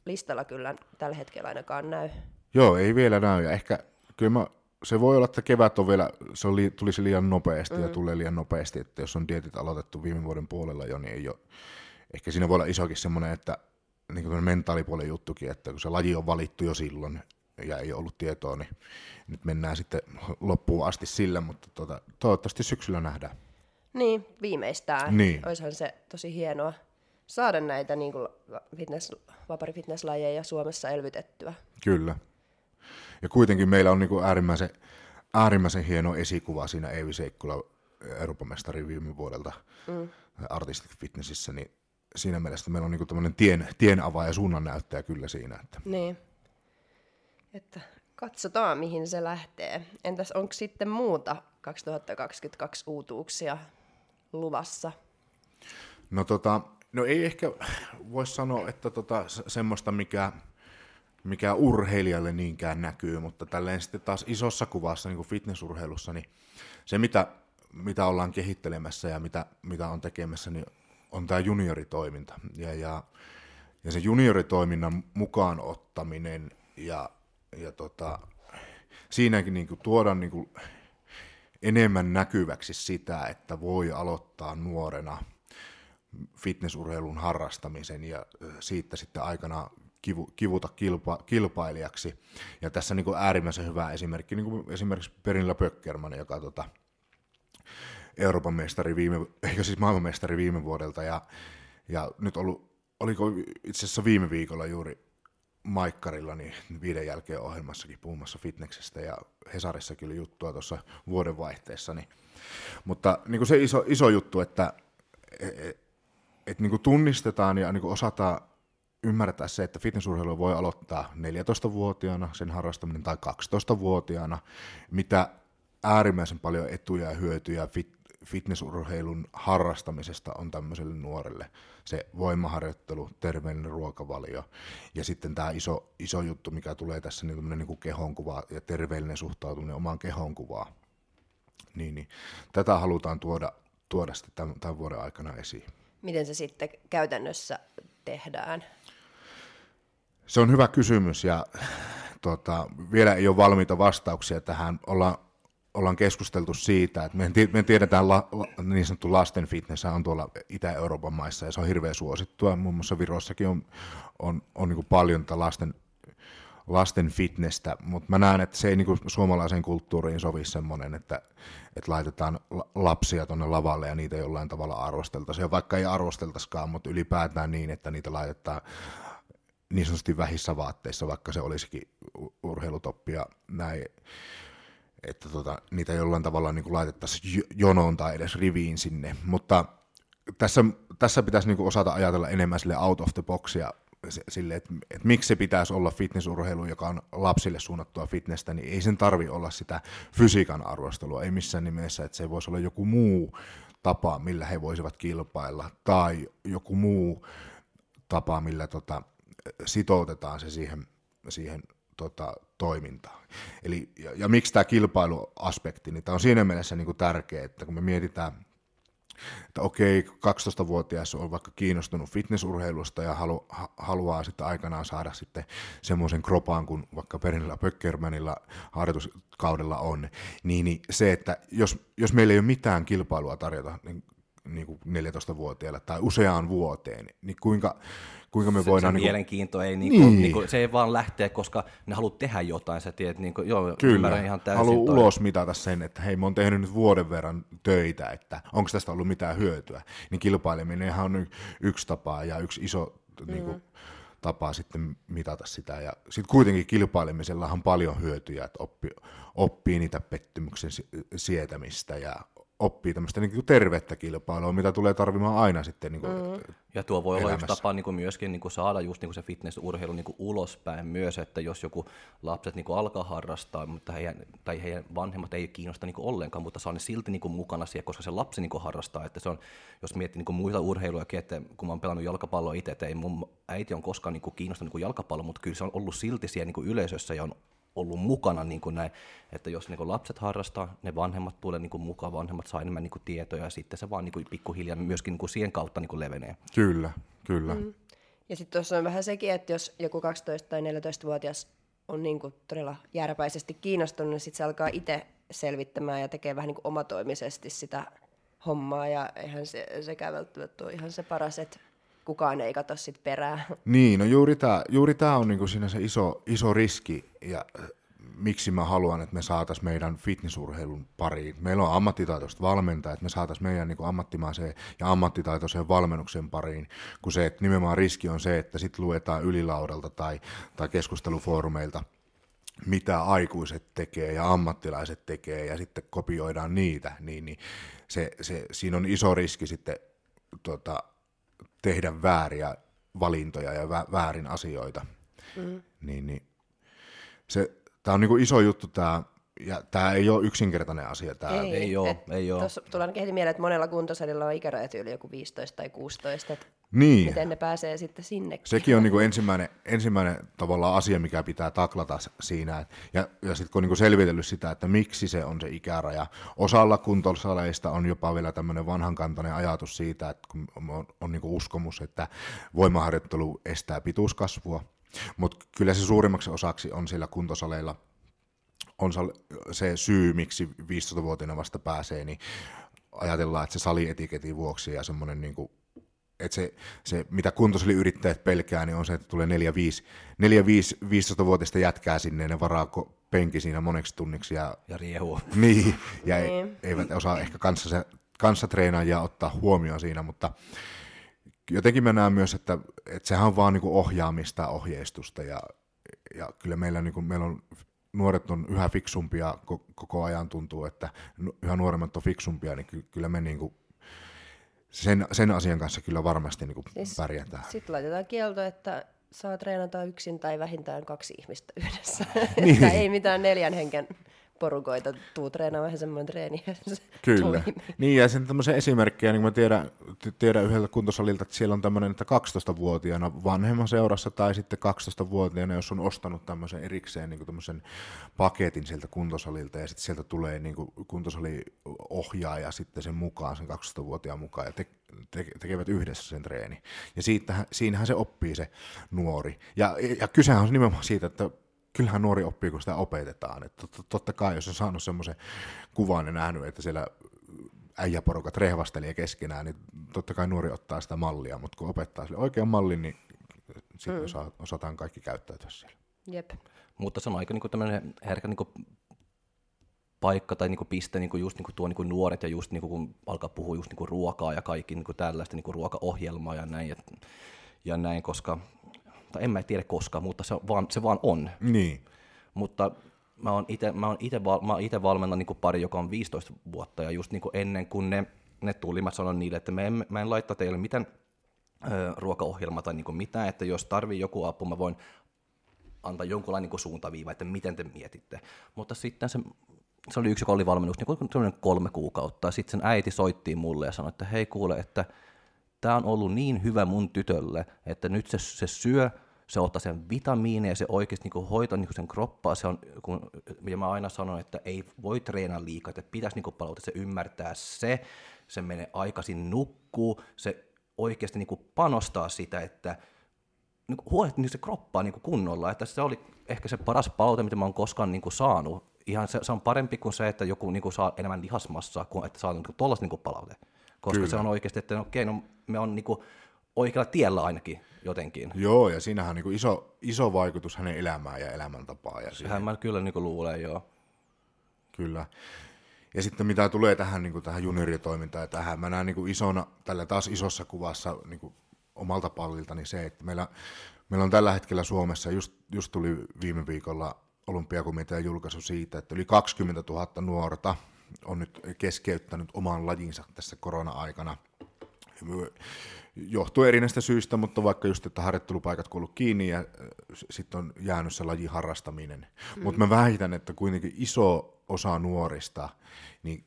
listalla kyllä tällä hetkellä ainakaan näy. Joo, ei vielä näy ja ehkä kyllä mä, se voi olla, että kevät on vielä, se oli, tulisi liian nopeasti mm. ja tulee liian nopeasti, että jos on dietit aloitettu viime vuoden puolella jo, niin ei ole, ehkä siinä voi olla isokin semmoinen, että niin kuin mentaalipuolen juttukin, että kun se laji on valittu jo silloin ja ei ollut tietoa, niin nyt mennään sitten loppuun asti sillä, mutta tuota, toivottavasti syksyllä nähdään. Niin, viimeistään. Niin. Olisihan se tosi hienoa saada näitä niin kuin fitness, vaparifitnesslajeja Suomessa elvytettyä. Kyllä. Ja kuitenkin meillä on niin kuin äärimmäisen, äärimmäisen hieno esikuva siinä Eivi Seikkula Euroopan mestari viime vuodelta mm. Artistic Fitnessissä, niin siinä mielessä meillä on niin tämmöinen tien, tien avaaja suunnan näyttäjä kyllä siinä. Että. Niin. Että katsotaan, mihin se lähtee. Entäs onko sitten muuta 2022 uutuuksia luvassa? No, tota, no ei ehkä voi sanoa, että tota, semmoista, mikä, mikä urheilijalle niinkään näkyy, mutta tälleen sitten taas isossa kuvassa niin kuin fitnessurheilussa, niin se mitä, mitä ollaan kehittelemässä ja mitä, mitä on tekemässä, niin on tämä junioritoiminta. Ja, ja, ja se junioritoiminnan mukaan ottaminen ja, ja tota, siinäkin niin kuin tuoda niin kuin enemmän näkyväksi sitä, että voi aloittaa nuorena fitnessurheilun harrastamisen ja siitä sitten aikana kivu, kivuta kilpa, kilpailijaksi. Ja tässä niin kuin äärimmäisen hyvä esimerkki, niin kuin esimerkiksi Perinillä Pöckerman, joka tota, Euroopan mestari viime, eikö siis maailmanmestari viime vuodelta, ja, ja nyt ollut, oliko itse asiassa viime viikolla juuri Maikkarilla niin viiden jälkeen ohjelmassakin puhumassa fitneksestä ja Hesarissakin oli juttua tuossa vuodenvaihteessa. Niin. Mutta niin kuin se iso, iso juttu, että et, et, et niin kuin tunnistetaan ja niin kuin osataan ymmärtää se, että fitnessurheilu voi aloittaa 14-vuotiaana sen harrastaminen tai 12-vuotiaana, mitä äärimmäisen paljon etuja ja hyötyjä fit, fitnessurheilun harrastamisesta on tämmöiselle nuorelle. Se voimaharjoittelu, terveellinen ruokavalio ja sitten tämä iso, iso juttu, mikä tulee tässä, niin, niin kuin kehonkuva ja terveellinen suhtautuminen omaan kehonkuvaan. Niin, niin. Tätä halutaan tuoda, tuoda sitten tämän, tämän vuoden aikana esiin. Miten se sitten käytännössä tehdään? Se on hyvä kysymys ja tota, vielä ei ole valmiita vastauksia tähän. Ollaan ollaan keskusteltu siitä, että me tiedetään, la, la, niin sanottu lasten fitness on tuolla Itä-Euroopan maissa ja se on hirveän suosittua. Muun muassa Virossakin on, on, on niin paljon tätä lasten, lasten fitnessä, mutta mä näen, että se ei niin kuin suomalaiseen kulttuuriin sovi semmoinen, että, että laitetaan lapsia tuonne lavalle ja niitä jollain tavalla arvosteltaisiin, vaikka ei arvosteltaisikaan, mutta ylipäätään niin, että niitä laitetaan niin sanotusti vähissä vaatteissa, vaikka se olisikin urheilutoppi ja näin. Että tota, niitä jollain tavalla niin kuin laitettaisiin jonoon tai edes riviin sinne, mutta tässä, tässä pitäisi niin kuin osata ajatella enemmän sille out of the boxia sille, että, että miksi se pitäisi olla fitnessurheilu, joka on lapsille suunnattua fitnessä, niin ei sen tarvi olla sitä fysiikan arvostelua, ei missään nimessä, että se voisi olla joku muu tapa, millä he voisivat kilpailla, tai joku muu tapa, millä tota, sitoutetaan se siihen, siihen tota, toimintaan. Eli, ja, ja miksi tämä kilpailuaspekti, niin tämä on siinä mielessä niin kuin tärkeä, että kun me mietitään että okei, 12-vuotias on vaikka kiinnostunut fitnessurheilusta ja halu, ha, haluaa sitten aikanaan saada sitten semmoisen kropaan kuin vaikka Perinillä Pöckermanilla harjoituskaudella on, niin, niin se, että jos, jos meillä ei ole mitään kilpailua tarjota niin, niin kuin 14-vuotiaille tai useaan vuoteen, niin kuinka, kuinka me se, voidaan... Se niin kuin... mielenkiinto ei, niin kuin, niin. Niin kuin, se ei vaan lähtee, koska ne haluat tehdä jotain, sä tiedät, niin kuin, joo, Kyllä, ihan täysin. haluan ulos mitata sen, että hei, mä oon tehnyt nyt vuoden verran töitä, että onko tästä ollut mitään hyötyä. Niin kilpaileminenhan on yksi tapa ja yksi iso mm. niin kuin, tapa sitten mitata sitä. Ja sitten kuitenkin kilpailemisellahan on paljon hyötyjä, että oppii, oppii niitä pettymyksen sietämistä ja oppii tämmöistä niin kuin tervettä kilpailua, mitä tulee tarvimaan aina sitten niin kuin mm. Ja tuo voi elämässä. olla yksi tapa niin kuin myöskin niin kuin saada just niin kuin se fitnessurheilu niin kuin ulospäin myös, että jos joku lapset niin kuin alkaa harrastaa, mutta heidän, tai heidän vanhemmat ei kiinnosta niin kuin ollenkaan, mutta saa ne silti niin kuin mukana siihen, koska se lapsi niin kuin harrastaa. Että se on, jos miettii niin kuin muita urheiluja, että kun mä oon pelannut jalkapalloa itse, että ei mun äiti on koskaan niin kuin kiinnostanut niin kuin jalkapallo, mutta kyllä se on ollut silti siellä niin kuin yleisössä ja on ollut mukana niin kuin näin, että jos niin kuin lapset harrastaa, ne vanhemmat tulee niin kuin mukaan, vanhemmat saa enemmän niin kuin tietoja ja sitten se vaan niin kuin pikkuhiljaa myöskin niin kuin siihen kautta niin kuin levenee. Kyllä, kyllä. Mm. Ja sitten tuossa on vähän sekin, että jos joku 12- tai 14-vuotias on niin kuin todella järpäisesti kiinnostunut, niin sitten se alkaa itse selvittämään ja tekee vähän niin kuin omatoimisesti sitä hommaa, ja eihän se, sekään välttämättä ole ihan se paras, että kukaan ei katso sit perään. Niin, no juuri tämä juuri tää on niinku siinä se iso, iso riski, ja äh, miksi mä haluan, että me saataisiin meidän fitnessurheilun pariin. Meillä on ammattitaitoista valmentajat, että me saataisiin meidän niin ammattimaiseen ja ammattitaitoiseen valmennuksen pariin, kun se, että nimenomaan riski on se, että sitten luetaan ylilaudalta tai, tai keskustelufoorumeilta, mitä aikuiset tekee ja ammattilaiset tekee ja sitten kopioidaan niitä, niin, niin se, se, siinä on iso riski sitten tota, tehdä vääriä valintoja ja vä- väärin asioita. Mm. Niin, niin se, tämä on niinku iso juttu tämä, ja tämä ei ole yksinkertainen asia. Tää. Ei, ei ole, ei ole. Tuossa tulee ainakin heti mieleen, että monella kuntosalilla on ikärajat yli joku 15 tai 16, että niin. miten ne pääsee sitten sinne. Sekin on niinku ensimmäinen, ensimmäinen tavallaan asia, mikä pitää taklata siinä. Ja, ja sitten kun on niinku selvitellyt sitä, että miksi se on se ikäraja. Osalla kuntosaleista on jopa vielä tämmöinen vanhankantainen ajatus siitä, että kun on, on niinku uskomus, että voimaharjoittelu estää pituuskasvua. Mutta kyllä se suurimmaksi osaksi on siellä kuntosaleilla on se syy, miksi 15-vuotiaana vasta pääsee, niin ajatellaan, että se salietiketin vuoksi ja semmoinen niin kuin että se, se, mitä kuntosaliyrittäjät pelkää, niin on se, että tulee 4-5 15-vuotista jätkää sinne ja ne varaa penki siinä moneksi tunniksi. Ja, ja riehuu. Niin, ja niin. eivät osaa ehkä kanssa, se, kanssa treenaajia ottaa huomioon siinä, mutta jotenkin mä näen myös, että, että sehän on vaan niin ohjaamista ohjeistusta ja, ja kyllä meillä, niin kuin, meillä on nuoret on yhä fiksumpia koko ajan tuntuu, että yhä nuoremmat on fiksumpia, niin kyllä me niin kuin sen, sen asian kanssa kyllä varmasti niin kuin siis pärjätään. Sitten laitetaan kielto, että saa treenata yksin tai vähintään kaksi ihmistä yhdessä. Niin. ei mitään neljän henken porukoita tuu treenaamaan vähän semmoinen treeni. Kyllä. Toimii. Niin ja sen tämmöisiä esimerkkejä, niin mä tiedän, tiedän yhdeltä kuntosalilta, että siellä on tämmöinen, että 12-vuotiaana vanhemman seurassa tai sitten 12-vuotiaana, jos on ostanut tämmöisen erikseen niin tämmöisen paketin sieltä kuntosalilta ja sitten sieltä tulee niin kuntosali ohjaaja sitten sen mukaan, sen 12-vuotiaan mukaan ja te, te, tekevät yhdessä sen treeni. Ja siitä, siinähän se oppii se nuori. Ja, ja kysehän on nimenomaan siitä, että kyllähän nuori oppii, kun sitä opetetaan. Että totta kai, jos on saanut semmoisen kuvan ja nähnyt, että siellä äijäporukat rehvastelee keskenään, niin totta kai nuori ottaa sitä mallia, mutta kun opettaa sille oikean mallin, niin sitten mm. osa, osataan kaikki käyttäytyä siellä. Jep. Mutta se on aika niinku tämmöinen herkä niinku paikka tai niinku piste niinku just niinku tuo niinku nuoret ja just niinku kun alkaa puhua just niinku ruokaa ja kaikki niinku tällaista niinku ruokaohjelmaa ja näin, ja, ja näin, koska tai en mä tiedä koska, mutta se vaan, se vaan on. Niin. Mutta mä oon ite, mä oon ite, val, mä oon ite valmennan niin pari, joka on 15 vuotta, ja just niin ennen kuin ne, ne tuli, mä sanoin niille, että mä en, mä en laittaa teille mitään ö, ruokaohjelmaa tai niin mitään, että jos tarvii joku apu, mä voin antaa jonkunlainen niin suuntaviiva, että miten te mietitte. Mutta sitten se, se oli yksi, joka oli valmennus niin kolme kuukautta, sitten sen äiti soitti mulle ja sanoi, että hei kuule, että tämä on ollut niin hyvä mun tytölle, että nyt se, se syö, se ottaa sen vitamiineja, se oikeasti niin hoitaa niin sen kroppaa. Se on, kun, ja mä aina sanon, että ei voi treenaa liikaa, että pitäisi niin palauttaa, se ymmärtää se, se menee aikaisin nukkuu, se oikeasti niin panostaa sitä, että niin huolehtii niin se kroppaa niin kunnolla, että se oli ehkä se paras palaute, mitä mä oon koskaan niin saanut. Ihan se, se, on parempi kuin se, että joku niin saa enemmän lihasmassaa, kuin että saa niin tuollaista niin palaute. Koska Kyllä. se on oikeasti, että no, okei, no, me on niin oikealla tiellä ainakin jotenkin. Joo, ja siinähän on niin iso, iso vaikutus hänen elämään ja elämäntapaan. Ja Sehän mä kyllä niin luulen, joo. Kyllä. Ja sitten mitä tulee tähän, niin kuin tähän junioritoimintaan ja tähän, mä näen niin kuin isona, tällä taas isossa kuvassa niin kuin omalta pallilta, niin se, että meillä, meillä on tällä hetkellä Suomessa, just, just tuli viime viikolla olympiakomitean julkaisu siitä, että yli 20 000 nuorta on nyt keskeyttänyt oman lajinsa tässä korona-aikana johtuu erinäistä syistä, mutta vaikka just, että harjoittelupaikat kuuluu kiinni ja sitten on jäänyt se lajin harrastaminen. Mm. Mutta mä väitän, että kuitenkin iso osa nuorista, niin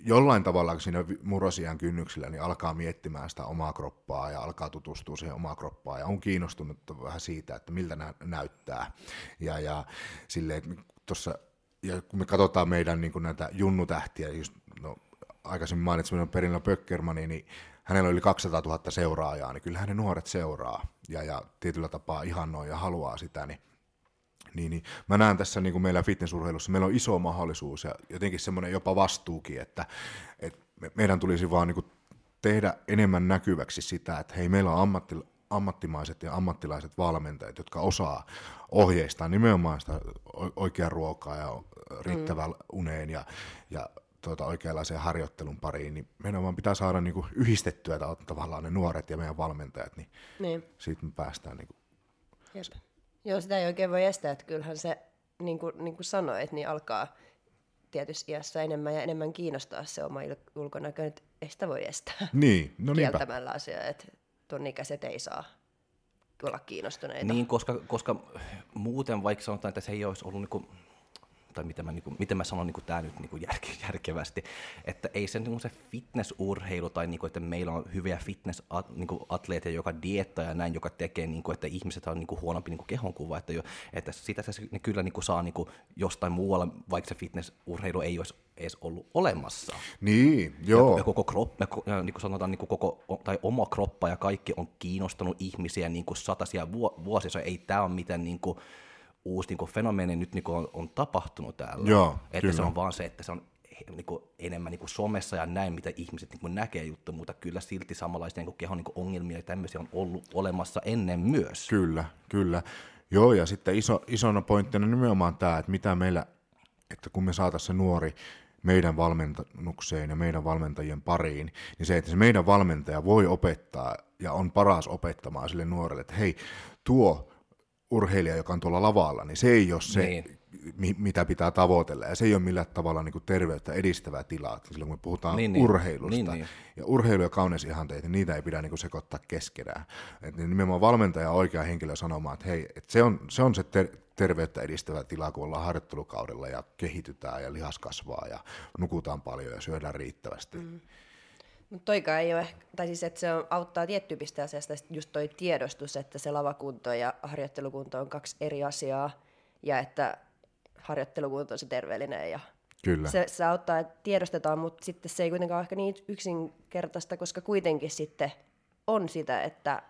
jollain tavalla siinä murrosian kynnyksillä niin alkaa miettimään sitä omaa kroppaa ja alkaa tutustua siihen omaa kroppaan ja on kiinnostunut vähän siitä, että miltä nä- näyttää. Ja, ja silleen, että tossa, ja kun me katsotaan meidän niin näitä junnutähtiä, just, no, aikaisemmin mainitsin Perillä Pöckermani, niin hänellä oli 200 000 seuraajaa, niin kyllä hänen nuoret seuraa ja, ja tietyllä tapaa ihannoi ja haluaa sitä, niin niin, niin mä näen tässä niin kuin meillä fitnessurheilussa, meillä on iso mahdollisuus ja jotenkin semmoinen jopa vastuukin, että, että meidän tulisi vaan niin kuin tehdä enemmän näkyväksi sitä, että hei, meillä on ammatti, ammattimaiset ja ammattilaiset valmentajat, jotka osaa ohjeistaa nimenomaan sitä oikeaa ruokaa ja riittävää mm. uneen ja, ja tuota, oikeanlaiseen harjoittelun pariin, niin meidän vaan pitää saada niin kuin yhdistettyä tavallaan ne nuoret ja meidän valmentajat, niin, niin. siitä me päästään. Niin kuin. Joo, sitä ei oikein voi estää, että kyllähän se, niin kuin, niin kuin sanoit, niin alkaa tietyssä iässä enemmän ja enemmän kiinnostaa se oma ulkonäkö, että ei sitä voi estää niin, no kieltämällä asiaa, että tuon ikäiset ei saa olla kiinnostuneita. Niin, koska, koska muuten vaikka sanotaan, että se ei olisi ollut niin tai miten mä, niin kuin, miten mä sanon niin tämä nyt niin kuin järke, järkevästi, että ei se, niin se fitnessurheilu tai niin kuin, että meillä on hyviä fitnessatleeteja, niin joka diettaa ja näin, joka tekee, niin kuin, että ihmiset on niin kuin, huonompi niin kuin kehonkuva, että, jo, että sitä se ne kyllä niin kuin, saa niin kuin, jostain muualla, vaikka se fitnessurheilu ei olisi edes ollut olemassa. Niin, joo. Ja, ja koko kroppa, ja, niin kuin sanotaan, niin kuin koko, tai oma kroppa ja kaikki on kiinnostanut ihmisiä niin kuin satasia vuosia. Ei tämä ole mitään niin kuin, uusi niin kuin, fenomeni nyt niin kuin, on, on tapahtunut täällä. Joo, että kyllä. se on vaan se, että se on niin kuin, enemmän niin kuin somessa ja näin, mitä ihmiset niin kuin, näkee juttu, mutta kyllä silti samanlaisia niin kuin, kehon niin kuin, ongelmia ja tämmöisiä on ollut olemassa ennen myös. Kyllä, kyllä. Joo, ja sitten iso, isona pointtina nimenomaan tämä, että mitä meillä, että kun me saataisiin se nuori meidän valmennukseen ja meidän valmentajien pariin, niin se, että se meidän valmentaja voi opettaa ja on paras opettamaan sille nuorelle, että hei, tuo urheilija, joka on tuolla lavalla, niin se ei ole se, niin. mi- mitä pitää tavoitella. Ja se ei ole millään tavalla niin kuin terveyttä edistävää tilaa, silloin kun me puhutaan niin, niin. urheilusta. Niin, niin. Ja urheilu ja kauneusihanteet, niin niitä ei pidä niin kuin sekoittaa keskenään. Et niin nimenomaan valmentaja on oikea henkilö sanomaan, että hei, että se, on, se on se ter- terveyttä edistävä tila, kun ollaan harjoittelukaudella ja kehitytään ja lihas kasvaa ja nukutaan paljon ja syödään riittävästi. Mm. Mutta toikaan ei ole ehkä, tai siis että se on, auttaa tiettyyppistä asiasta, just toi tiedostus, että se lavakunto ja harjoittelukunto on kaksi eri asiaa, ja että harjoittelukunto on se terveellinen ja Kyllä. Se, se auttaa, että tiedostetaan, mutta sitten se ei kuitenkaan ole ehkä niin yksinkertaista, koska kuitenkin sitten on sitä, että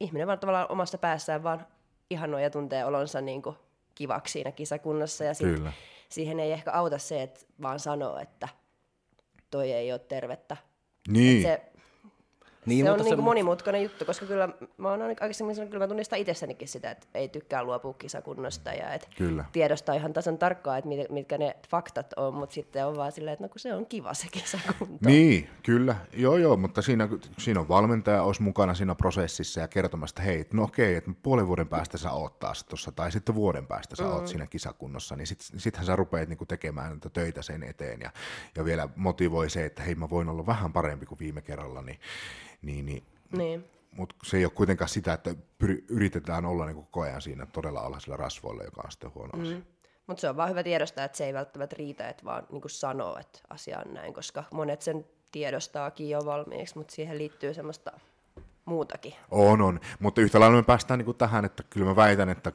ihminen vaan tavallaan omassa päässään vaan ihannoi ja tuntee olonsa niin kuin kivaksi siinä kisakunnassa. Ja sit siihen ei ehkä auta se, että vaan sanoo, että toi ei ole tervettä, niin. se, Niin, se on niin se- monimutkainen juttu, koska kyllä mä oon aikaisemmin sanonut, kyllä mä tunnistan itsessänikin sitä, että ei tykkää luopua kisakunnosta ja että Kyllä. tiedostaa ihan tasan tarkkaan, että mit- mitkä ne faktat on, mutta sitten on vaan silleen, että no kun se on kiva se kisakunto. Niin, kyllä. Joo, joo, mutta siinä, siinä on valmentaja olisi mukana siinä prosessissa ja kertomassa, että hei, no okei, että puolen vuoden päästä sä oot taas tuossa, tai sitten vuoden päästä sä oot siinä kisakunnossa, niin sit, sittenhän sä rupeat niinku tekemään niitä töitä sen eteen ja, ja vielä motivoi se, että hei, mä voin olla vähän parempi kuin viime kerralla, niin, niin, niin Niin. mutta se ei ole kuitenkaan sitä, että pyri, yritetään olla niin koko ajan siinä todella alhaisella rasvoilla, joka on sitten huono asia. Mutta se on vaan hyvä tiedostaa, että se ei välttämättä riitä, että vaan niin sanoo, että asia on näin, koska monet sen tiedostaakin jo valmiiksi, mutta siihen liittyy semmoista muutakin. On, on. Mutta yhtä lailla me päästään niin tähän, että kyllä mä väitän, että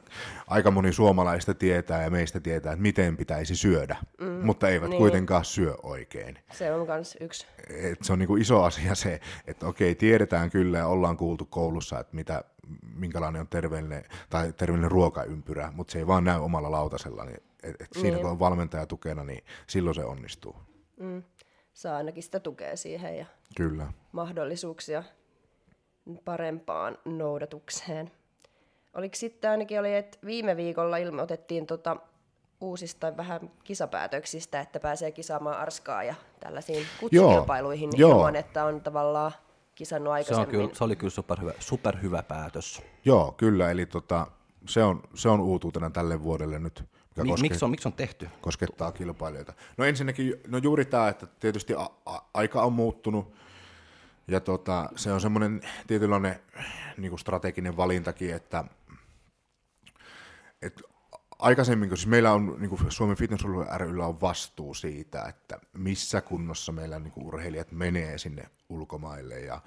aika moni suomalaista tietää ja meistä tietää, että miten pitäisi syödä, mm, mutta eivät niin. kuitenkaan syö oikein. Se on myös yksi. Et se on niin iso asia se, että okei, tiedetään kyllä ja ollaan kuultu koulussa, että mitä, minkälainen on terveellinen, tai terveellinen ruokaympyrä, mutta se ei vaan näy omalla lautasella. Niin, et, et siinä Niin. kun on valmentaja tukena, niin silloin se onnistuu. Saa ainakin sitä tukea siihen ja Kyllä. mahdollisuuksia parempaan noudatukseen. Oliko sitten ainakin oli, että viime viikolla ilmoitettiin tota uusista vähän kisapäätöksistä, että pääsee kisaamaan arskaa ja tällaisiin kutsukilpailuihin Joo. ilman, että on tavallaan kisannut Se, on aikaisemmin. kyllä, se oli kyllä superhyvä, superhyvä päätös. Joo, kyllä, eli tota, se, on, se on uutuutena tälle vuodelle nyt, mikä Mi- koskee, miksi, on, miksi on tehty? koskettaa kilpailijoita. No ensinnäkin, no juuri tämä, että tietysti a, a, aika on muuttunut, ja tota, se on semmoinen tietynlainen niin kuin strateginen valintakin, että, että aikaisemmin, kun siis meillä on, niin kuin Suomen Fitness ryllä on vastuu siitä, että missä kunnossa meillä niin kuin urheilijat menee sinne ulkomaille ja,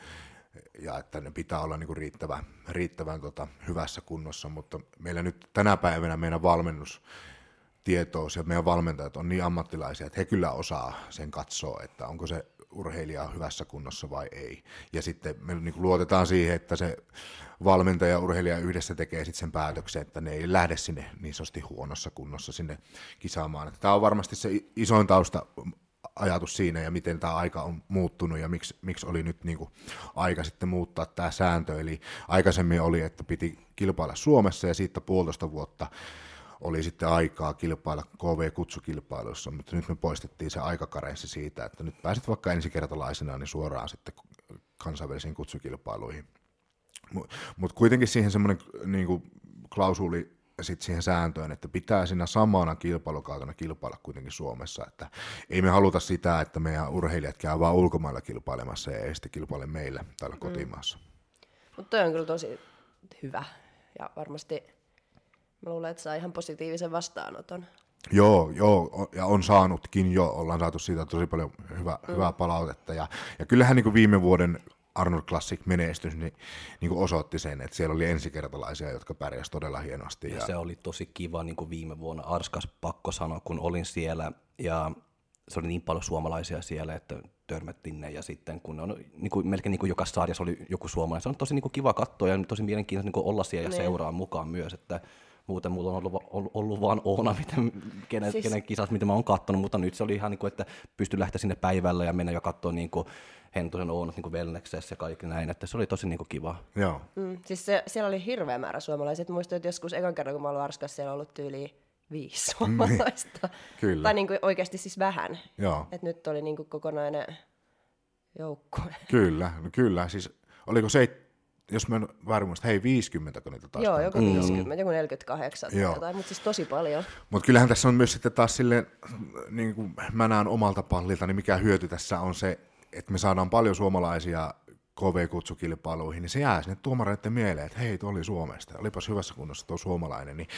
ja että ne pitää olla niin kuin riittävän, riittävän tota, hyvässä kunnossa, mutta meillä nyt tänä päivänä meidän valmennus tietous ja meidän valmentajat on niin ammattilaisia, että he kyllä osaa sen katsoa, että onko se urheilija hyvässä kunnossa vai ei. Ja sitten me niin kuin luotetaan siihen, että se valmentaja ja urheilija yhdessä tekee sitten sen päätöksen, että ne ei lähde sinne niin sanotusti huonossa kunnossa sinne kisaamaan. Että Tämä on varmasti se isoin tausta ajatus siinä ja miten tämä aika on muuttunut ja miksi, miksi oli nyt niin kuin aika sitten muuttaa tämä sääntö. Eli aikaisemmin oli, että piti kilpailla Suomessa ja siitä puolitoista vuotta oli sitten aikaa kilpailla KV-kutsukilpailussa, mutta nyt me poistettiin se aikakarenssi siitä, että nyt pääset vaikka ensikertalaisena niin suoraan sitten kansainvälisiin kutsukilpailuihin. Mutta mut kuitenkin siihen semmoinen niin klausuli sit siihen sääntöön, että pitää siinä samana kilpailukautena kilpailla kuitenkin Suomessa, että ei me haluta sitä, että meidän urheilijat käy vaan ulkomailla kilpailemassa ja ei sitten kilpaile meillä täällä kotimaassa. Mutta toi on kyllä tosi hyvä ja varmasti mä luulen, että saa ihan positiivisen vastaanoton. Joo, joo, ja on saanutkin jo, ollaan saatu siitä tosi paljon hyvä, mm. hyvää palautetta. Ja, ja kyllähän niin kuin viime vuoden Arnold Classic menestys niin, niin kuin osoitti sen, että siellä oli ensikertalaisia, jotka pärjäsivät todella hienosti. Ja Ja, se oli tosi kiva niin kuin viime vuonna. Arskas pakko sanoa, kun olin siellä ja se oli niin paljon suomalaisia siellä, että törmättiin ne ja sitten kun on niin kuin, melkein niin kuin joka sarjassa oli joku suomalainen. Se on tosi niin kuin kiva katsoa ja tosi mielenkiintoista niin kuin olla siellä ja Niin. seuraa mukaan myös, että muuten mulla on ollut, ollut, ollut vaan Oona, miten, kenen, Siis- kenen kisat, mitä mä oon kattonut, mutta nyt se oli ihan niin kuin, että pystyi lähteä sinne päivällä ja mennä jo katsoa niin kuin Hentosen Oonat niin kuin Wellnexessä ja kaikki näin, että se oli tosi niin kuin kiva. joo, Mm, siis se, siellä oli hirveä määrä suomalaisia. Muistan, että joskus ekan kerran, kun mä olin Arskassa, siellä on ollut tyyliin viisi suomalaista. Kyllä. Tai niin kuin oikeasti siis vähän. joo, Et nyt oli niin kuin kokonainen joukkue. kyllä, no kyllä. Siis oliko se, jos mä en väärin muista, hei 50 kun niitä taas Joo, tuli? joku 50, joku 48 tai Joo. jotain, mutta siis tosi paljon. Mutta kyllähän tässä on myös sitten taas silleen, niin kuin mä näen omalta pallilta, niin mikä hyöty tässä on se, että me saadaan paljon suomalaisia KV-kutsukilpailuihin, niin se jää sinne tuomareiden mieleen, että hei, tuo oli Suomesta, olipas hyvässä kunnossa tuo suomalainen, niin,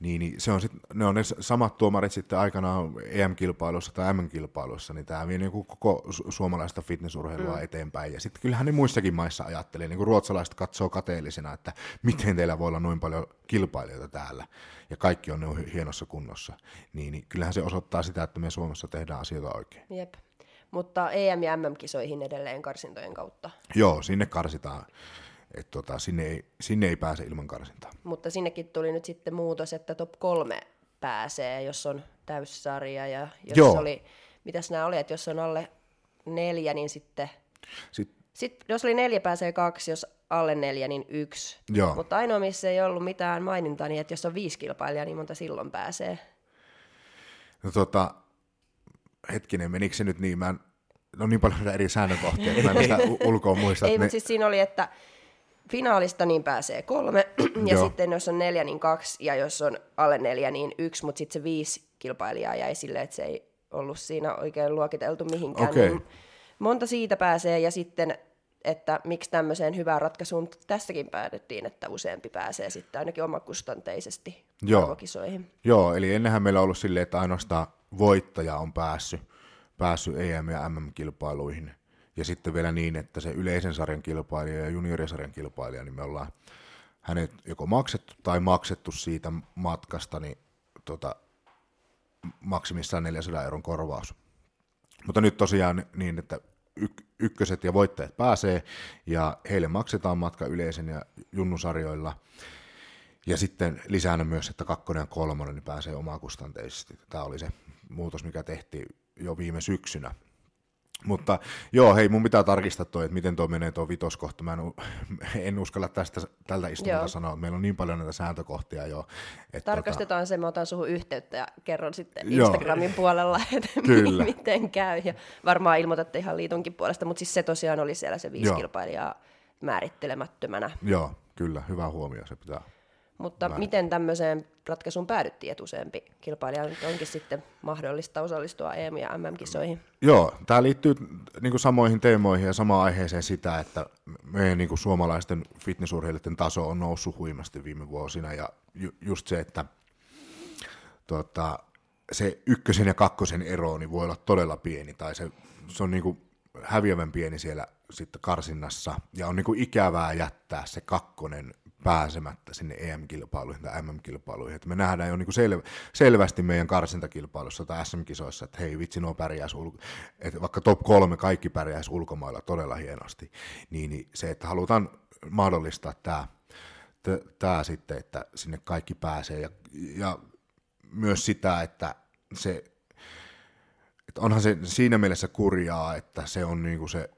niin, niin se on sit, ne on ne samat tuomarit sitten aikanaan EM-kilpailussa tai M-kilpailussa, niin tämä vie niin kuin koko su- suomalaista fitnessurheilua mm. eteenpäin, ja sitten kyllähän ne muissakin maissa ajattelee, niin kuin ruotsalaiset katsoo kateellisena, että miten teillä voi olla noin paljon kilpailijoita täällä, ja kaikki on niin hienossa kunnossa, niin, niin kyllähän se osoittaa sitä, että me Suomessa tehdään asioita oikein. Jep. Mutta EM- ja MM-kisoihin edelleen karsintojen kautta. Joo, sinne karsitaan, että tota, sinne, ei, sinne ei pääse ilman karsintaa. Mutta sinnekin tuli nyt sitten muutos, että top kolme pääsee, jos on täyssarja ja jos Joo. oli, mitäs nämä oli, että jos on alle neljä, niin sitten Sitten Sitten jos oli neljä pääsee kaksi, jos alle neljä, niin yksi. Joo. Mutta ainoa, missä ei ollut mitään mainintaa, niin että jos on viisi kilpailijaa, niin monta silloin pääsee. No tota, hetkinen, menikö se nyt niin? Mä en, on niin paljon eri säännökohtia, että mä en sitä ulkoa muista. Ei, mutta siis siinä oli, että finaalista niin pääsee kolme, ja Joo. sitten jos on neljä, niin kaksi, ja jos on alle neljä, niin yksi, mutta sitten se viisi kilpailijaa jäi silleen, että se ei ollut siinä oikein luokiteltu mihinkään. Okei. Niin monta siitä pääsee, ja sitten, että miksi tämmöiseen hyvään ratkaisuun tässäkin päädyttiin, että useampi pääsee sitten ainakin omakustanteisesti Joo. arvokisoihin. Joo, eli ennenhän meillä on ollut silleen, että ainoastaan voittaja on päässyt, päässyt EM- ja MM-kilpailuihin. Ja sitten vielä niin, että se yleisen sarjan kilpailija ja juniorisarjan kilpailija, niin me ollaan hänet joko maksettu tai maksettu siitä matkasta niin tota, maksimissaan 400 euron korvaus. Mutta nyt tosiaan niin, että ykköset ja voittajat pääsee ja heille maksetaan matka yleisen ja junnusarjoilla. Ja sitten lisänä myös, että kakkonen ja kolmonen niin pääsee omakustanteisesti. Tämä oli se muutos, mikä tehtiin jo viime syksynä. Mutta joo, hei, mun pitää tarkistaa toi, että miten tuo menee tuo vitoskohta. Mä en, en uskalla tästä tältä istumalta sanoa. Meillä on niin paljon näitä sääntökohtia jo. Että Tarkastetaan se, mä otan suhun yhteyttä ja kerron sitten Joo. Instagramin puolella, että Kyllä. miten käy. Ja varmaan ilmoitatte ihan liitonkin puolesta, mutta siis se tosiaan oli siellä se viisi Joo. kilpailijaa määrittelemättömänä. Joo, kyllä, hyvä huomio, se pitää. Mutta Näin. miten tämmöiseen ratkaisuun päädyttiin, että useampi kilpailija nyt onkin sitten mahdollista osallistua EM- ja MM-kisoihin? Joo, tämä liittyy niin samoihin teemoihin ja samaan aiheeseen sitä, että meidän niin suomalaisten fitnessurheilijoiden taso on noussut huimasti viime vuosina ja ju, just se, että tota, se ykkösen ja kakkosen ero niin voi olla todella pieni tai se, se on niin häviävän pieni siellä sitten karsinnassa. Ja on niin kuin ikävää jättää se kakkonen pääsemättä sinne EM-kilpailuihin tai MM-kilpailuihin. Että me nähdään jo niin kuin sel- selvästi meidän karsintakilpailussa tai SM-kisoissa, että hei vitsi, nuo pärjäis ulko- että vaikka top kolme kaikki pärjäisi ulkomailla todella hienosti, niin, niin se, että halutaan mahdollistaa tämä, tämä sitten, että sinne kaikki pääsee. Ja, ja myös sitä, että se että onhan se siinä mielessä kurjaa, että se on niinku se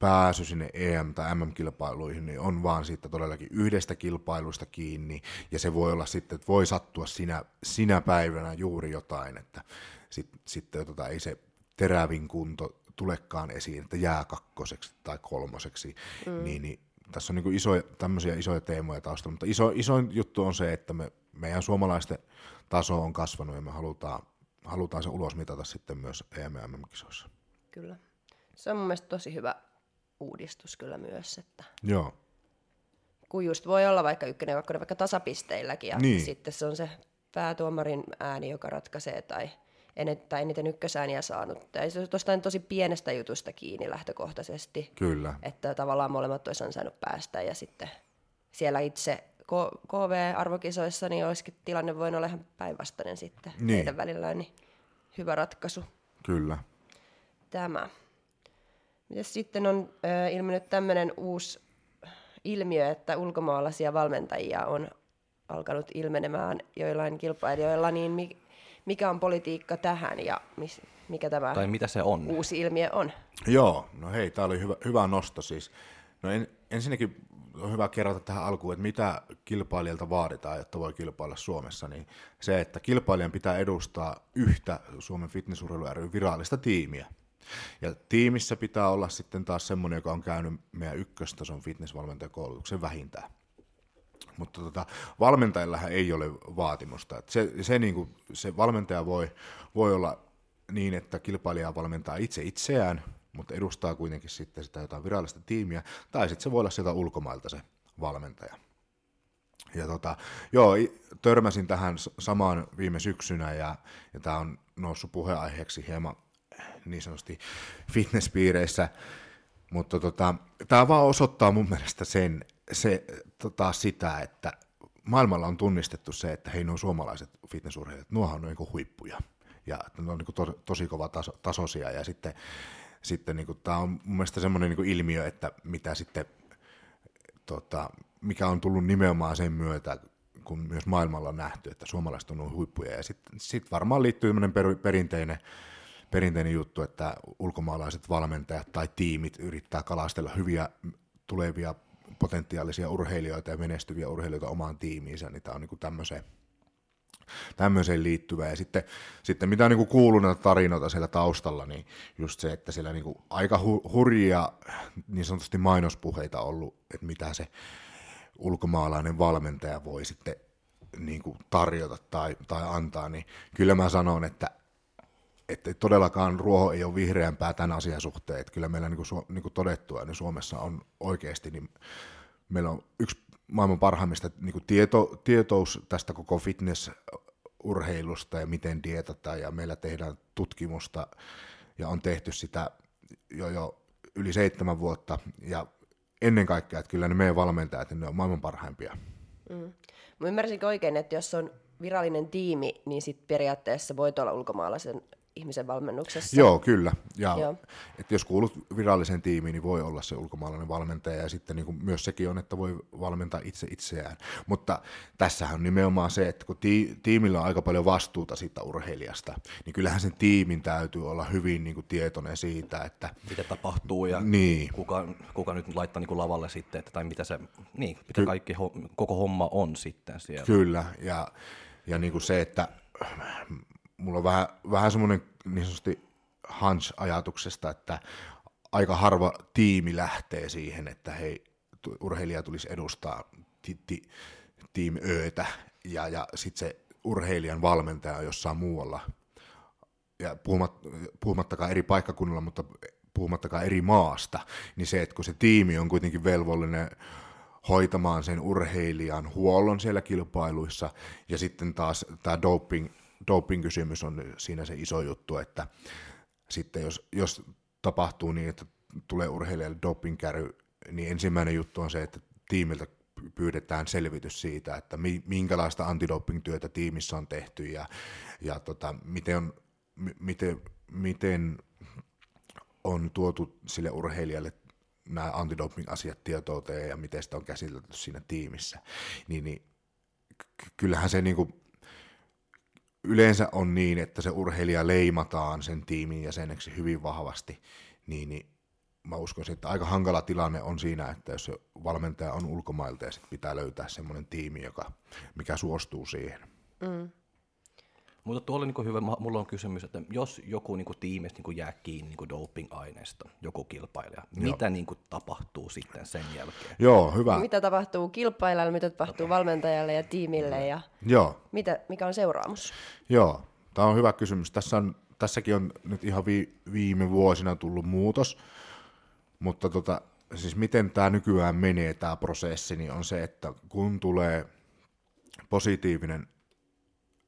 pääsy sinne EM- tai MM-kilpailuihin, niin on vaan siitä todellakin yhdestä kilpailusta kiinni, ja se voi olla sitten, että voi sattua sinä, sinä päivänä juuri jotain, että sit, sitten tota, ei se terävin kunto tulekaan esiin, että jää kakkoseksi tai kolmoseksi, mm. niin, niin tässä on niin isoja, tämmöisiä isoja teemoja taustalla, mutta iso, isoin juttu on se, että me, meidän suomalaisten taso on kasvanut ja me halutaan, halutaan se ulos mitata sitten myös EM- MM-kisoissa. Kyllä. Se on mun mielestä tosi hyvä uudistus kyllä myös, että Joo, kun just voi olla vaikka ykkönen ja kakkonen vaikka tasapisteilläkin, ja Niin. sitten se on se päätuomarin ääni, joka ratkaisee, tai enet, tai eniten ykkösääniä saanut. Tai se on jostain tosi pienestä jutusta kiinni lähtökohtaisesti, kyllä. että tavallaan molemmat olisi ansainnut päästä, ja sitten siellä itse KV-arvokisoissa, niin olisikin tilanne voinut olla ihan päinvastainen sitten Niin. heidän välillään, niin hyvä ratkaisu Kyllä. tämä. Mites sitten on ö, ilmennyt tämmöinen uusi ilmiö, että ulkomaalaisia valmentajia on alkanut ilmenemään joillain kilpailijoilla, niin mi- mikä on politiikka tähän ja mis- mikä tämä Tai mitä se on? uusi ilmiö on? Joo, no hei, tämä oli hyvä, hyvä nosto siis. No en, ensinnäkin on hyvä kerrata tähän alkuun, että mitä kilpailijalta vaaditaan, jotta voi kilpailla Suomessa, niin se, että kilpailijan pitää edustaa yhtä Suomen fitnessurheilu ry virallista tiimiä. Ja tiimissä pitää olla sitten taas semmoinen, joka on käynyt meidän ykköstason fitnessvalmentajakoulutuksen vähintään. Mutta tota, valmentajillahan ei ole vaatimusta. Et se, se, niin kuin, se valmentaja voi, voi olla niin, että kilpailija valmentaa itse itseään, mutta edustaa kuitenkin sitten sitä jotain virallista tiimiä, tai sitten se voi olla sieltä ulkomailta se valmentaja. Ja tota, joo, törmäsin tähän samaan viime syksynä, ja, ja tämä on noussut puheenaiheeksi hieman niin sanotusti fitnesspiireissä, mutta tota, tämä vaan osoittaa mun mielestä sen, se, tota, sitä, että maailmalla on tunnistettu se, että hei, nuo suomalaiset fitnessurheilijat, nuohan on niinku huippuja. Ja ne on niinku to, tosi kova taso, tasoisia. Ja sitten, sitten niinku, tämä on mun mielestä semmoinen niinku ilmiö, että mitä sitten, tota, mikä on tullut nimenomaan sen myötä, kun myös maailmalla on nähty, että suomalaiset on huippuja. Ja sitten sit varmaan liittyy tämmöinen per, perinteinen perinteinen juttu, että ulkomaalaiset valmentajat tai tiimit yrittää kalastella hyviä tulevia potentiaalisia urheilijoita ja menestyviä urheilijoita omaan tiimiinsä, niin tämä on niin tämmöiseen, tämmöiseen liittyvä. Ja sitten, sitten mitä on niin kuullut näitä tarinoita siellä taustalla, niin just se, että siellä niin aika hu- hurjia niin sanotusti mainospuheita ollut, että mitä se ulkomaalainen valmentaja voi sitten niin kuin tarjota tai, tai antaa, niin kyllä mä sanon, että että todellakaan ruoho ei ole vihreämpää tämän asian suhteen, että kyllä meillä niin kuin, niin kuin todettua, niin Suomessa on oikeasti, niin meillä on yksi maailman parhaimmista niin kuin tieto, tietous tästä koko fitnessurheilusta ja miten dietataan, ja meillä tehdään tutkimusta, ja on tehty sitä jo, jo yli seitsemän vuotta, ja ennen kaikkea, että kyllä ne meidän valmentajat, ne on maailman parhaimpia. Mm. Mä ymmärsinkö oikein, että jos on virallinen tiimi, niin sit periaatteessa voit olla ulkomaalaisen ihmisen valmennuksessa. Joo, kyllä. Ja Joo. Että jos kuulut viralliseen tiimiin, niin voi olla se ulkomaalainen valmentaja ja sitten niin kuin myös sekin on, että voi valmentaa itse itseään. Mutta tässähän on nimenomaan se, että kun ti- tiimillä on aika paljon vastuuta siitä urheilijasta, niin kyllähän sen tiimin täytyy olla hyvin niin kuin tietoinen siitä, että... Mitä tapahtuu ja niin. kuka, kuka nyt laittaa niin kuin lavalle sitten, että, tai mitä se, niin, mitä Ky- kaikki, koko homma on sitten siellä. Kyllä, ja, ja niin kuin se, että mulla on vähän, vähän semmoinen niin sanotusti hunch-ajatuksesta, että aika harva tiimi lähtee siihen, että hei, urheilija tulisi edustaa ti, ti, Team Öötä ja, ja sitten se urheilijan valmentaja on jossain muualla. Ja puhumat, puhumattakaan eri paikkakunnalla, mutta puhumattakaan eri maasta, niin se, että kun se tiimi on kuitenkin velvollinen hoitamaan sen urheilijan huollon siellä kilpailuissa, ja sitten taas tämä doping doping-kysymys on siinä se iso juttu, että sitten jos, jos tapahtuu niin, että tulee urheilijalle dopingkäry, niin ensimmäinen juttu on se, että tiimiltä pyydetään selvitys siitä, että minkälaista antidoping-työtä tiimissä on tehty ja, ja tota, miten, on, miten, miten on tuotu sille urheilijalle nämä antidoping-asiat tietouteen ja miten sitä on käsitelty siinä tiimissä, niin, niin kyllähän se niin kuin yleensä on niin, että se urheilija leimataan sen tiimin jäseneksi hyvin vahvasti, niin, niin mä uskoisin, että aika hankala tilanne on siinä, että jos valmentaja on ulkomailta ja sitten pitää löytää semmoinen tiimi, joka, mikä suostuu siihen. Mm. Mutta tuolla niin hyvä, mulla on kysymys, että jos joku niin tiimistä niin jää kiinni niin doping-aineesta, joku kilpailija, Joo. mitä niin tapahtuu sitten sen jälkeen? Joo, hyvä. Mitä tapahtuu kilpailijalle, mitä tapahtuu valmentajalle ja tiimille ja Joo. Mitä, mikä on seuraamus? Joo, tämä on hyvä kysymys. Tässä on, tässäkin on nyt ihan vi, viime vuosina tullut muutos, mutta tota, siis miten tämä nykyään menee tämä prosessi, niin on se, että kun tulee positiivinen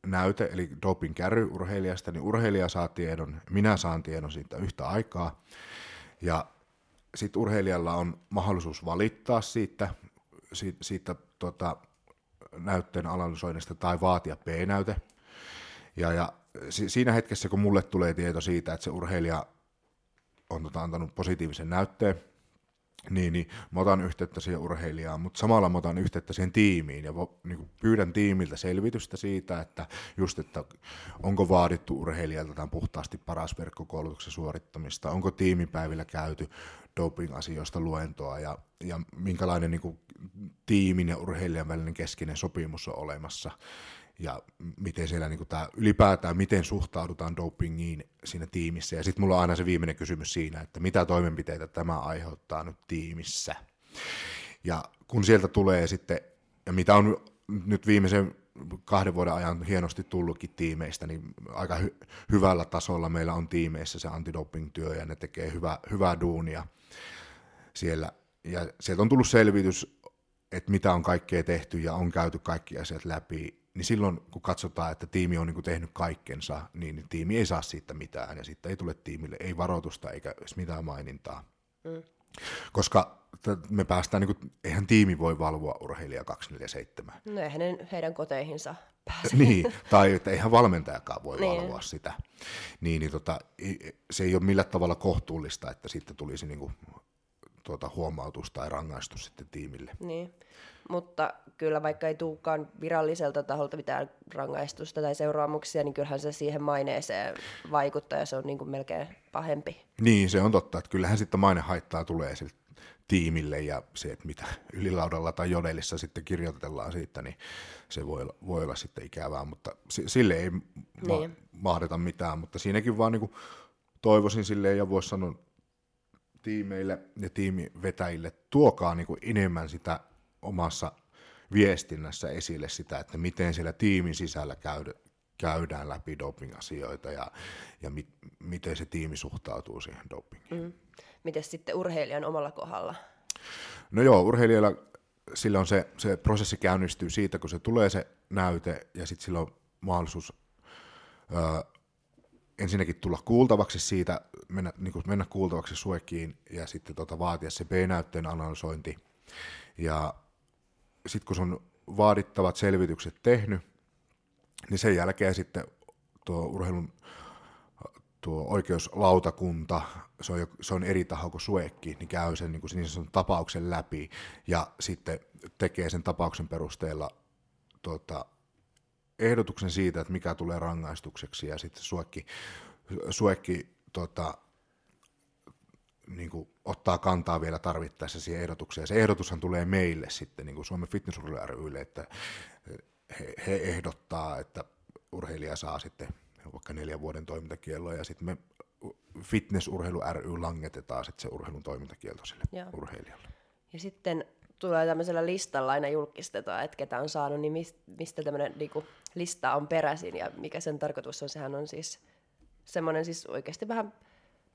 näyte, eli doping kärry urheilijasta, niin urheilija saa tiedon, minä saan tiedon siitä yhtä aikaa. Ja sitten urheilijalla on mahdollisuus valittaa siitä, siitä, siitä tota, näytteen analysoinnista tai vaatia P-näyte. Ja, ja siinä hetkessä, kun mulle tulee tieto siitä, että se urheilija on tota, antanut positiivisen näytteen, niin, niin mä otan yhteyttä siihen urheilijaan, mutta samalla mä otan yhteyttä siihen tiimiin ja niin kuin pyydän tiimiltä selvitystä siitä, että just, että onko vaadittu urheilijalta tämän puhtaasti paras verkkokoulutuksen suorittamista, onko tiimipäivillä käyty doping-asioista luentoa ja, ja minkälainen niin kuin, tiimin ja urheilijan välinen keskeinen sopimus on olemassa ja miten siellä niin tämä, ylipäätään, miten suhtaudutaan dopingiin siinä tiimissä. Ja sitten mulla on aina se viimeinen kysymys siinä, että mitä toimenpiteitä tämä aiheuttaa nyt tiimissä. Ja kun sieltä tulee sitten, ja mitä on nyt viimeisen kahden vuoden ajan hienosti tullutkin tiimeistä, niin aika hy- hyvällä tasolla meillä on tiimeissä se antidoping-työ, ja ne tekee hyvä, hyvää duunia siellä. Ja sieltä on tullut selvitys, että mitä on kaikkea tehty, ja on käyty kaikki asiat läpi, niin silloin kun katsotaan, että tiimi on niin kuin tehnyt kaikkensa, niin tiimi ei saa siitä mitään, ja sitten ei tule tiimille ei varoitusta eikä edes mitään mainintaa. Mm. Koska me päästään, niin kuin, eihän tiimi voi valvoa urheilija 247. No eihän ne heidän koteihinsa pääse. niin, tai että eihän valmentajakaan voi niin. valvoa sitä. Niin, niin tota, se ei ole millään tavalla kohtuullista, että sitten tulisi niin kuin tuota, huomautus tai rangaistus sitten tiimille. Niin. Mutta kyllä vaikka ei tulekaan viralliselta taholta mitään rangaistusta tai seuraamuksia, niin kyllähän se siihen maineeseen vaikuttaa ja se on niin kuin melkein pahempi. Niin, se on totta, että kyllähän sitten mainehaittaa tulee sille tiimille ja se, että mitä ylilaudalla tai jodelissa sitten kirjoitellaan siitä, niin se voi olla, voi olla sitten ikävää, mutta sille ei niin. ma- mahdeta mitään, mutta siinäkin vaan niin kuin toivoisin silleen ja voisi sanoa tiimeille ja tiimivetäjille, tuokaa niin kuin enemmän sitä omassa viestinnässä esille sitä, että miten siellä tiimin sisällä käydä, käydään läpi doping-asioita ja, ja mi, miten se tiimi suhtautuu siihen dopingiin. Mm. Miten sitten urheilijan omalla kohdalla? No joo, urheilijalla sillä on se, se prosessi käynnistyy siitä, kun se tulee se näyte ja sitten sillä on mahdollisuus öö, ensinnäkin tulla kuultavaksi siitä, mennä, niin kuin mennä kuultavaksi suekkiin ja sitten tota, vaatia se B-näytteen analysointi. Ja sitten kun se on vaadittavat selvitykset tehnyt, niin sen jälkeen sitten tuo urheilun tuo oikeuslautakunta, se on, se on eri taho kuin suekki, niin käy sen niin kuin niin tapauksen läpi ja sitten tekee sen tapauksen perusteella tuota, ehdotuksen siitä, että mikä tulee rangaistukseksi. Ja sitten suekki, suekki tuota, niin kuin ottaa kantaa vielä tarvittaessa siihen ehdotukseen. Se ehdotushan tulee meille sitten niin kuin Suomen Fitness rylle, että he, he ehdottaa, että urheilija saa sitten vaikka neljän vuoden toimintakielloa ja sitten me Fitnessurheilu ry langetetaan sitten se urheilun toimintakielto sille Joo. urheilijalle. Ja sitten tulee tämmöisellä listalla aina julkistetaan, että ketä on saanut, niin mistä tämmöinen niin lista on peräisin ja mikä sen tarkoitus on. Sehän on siis semmoinen siis oikeasti vähän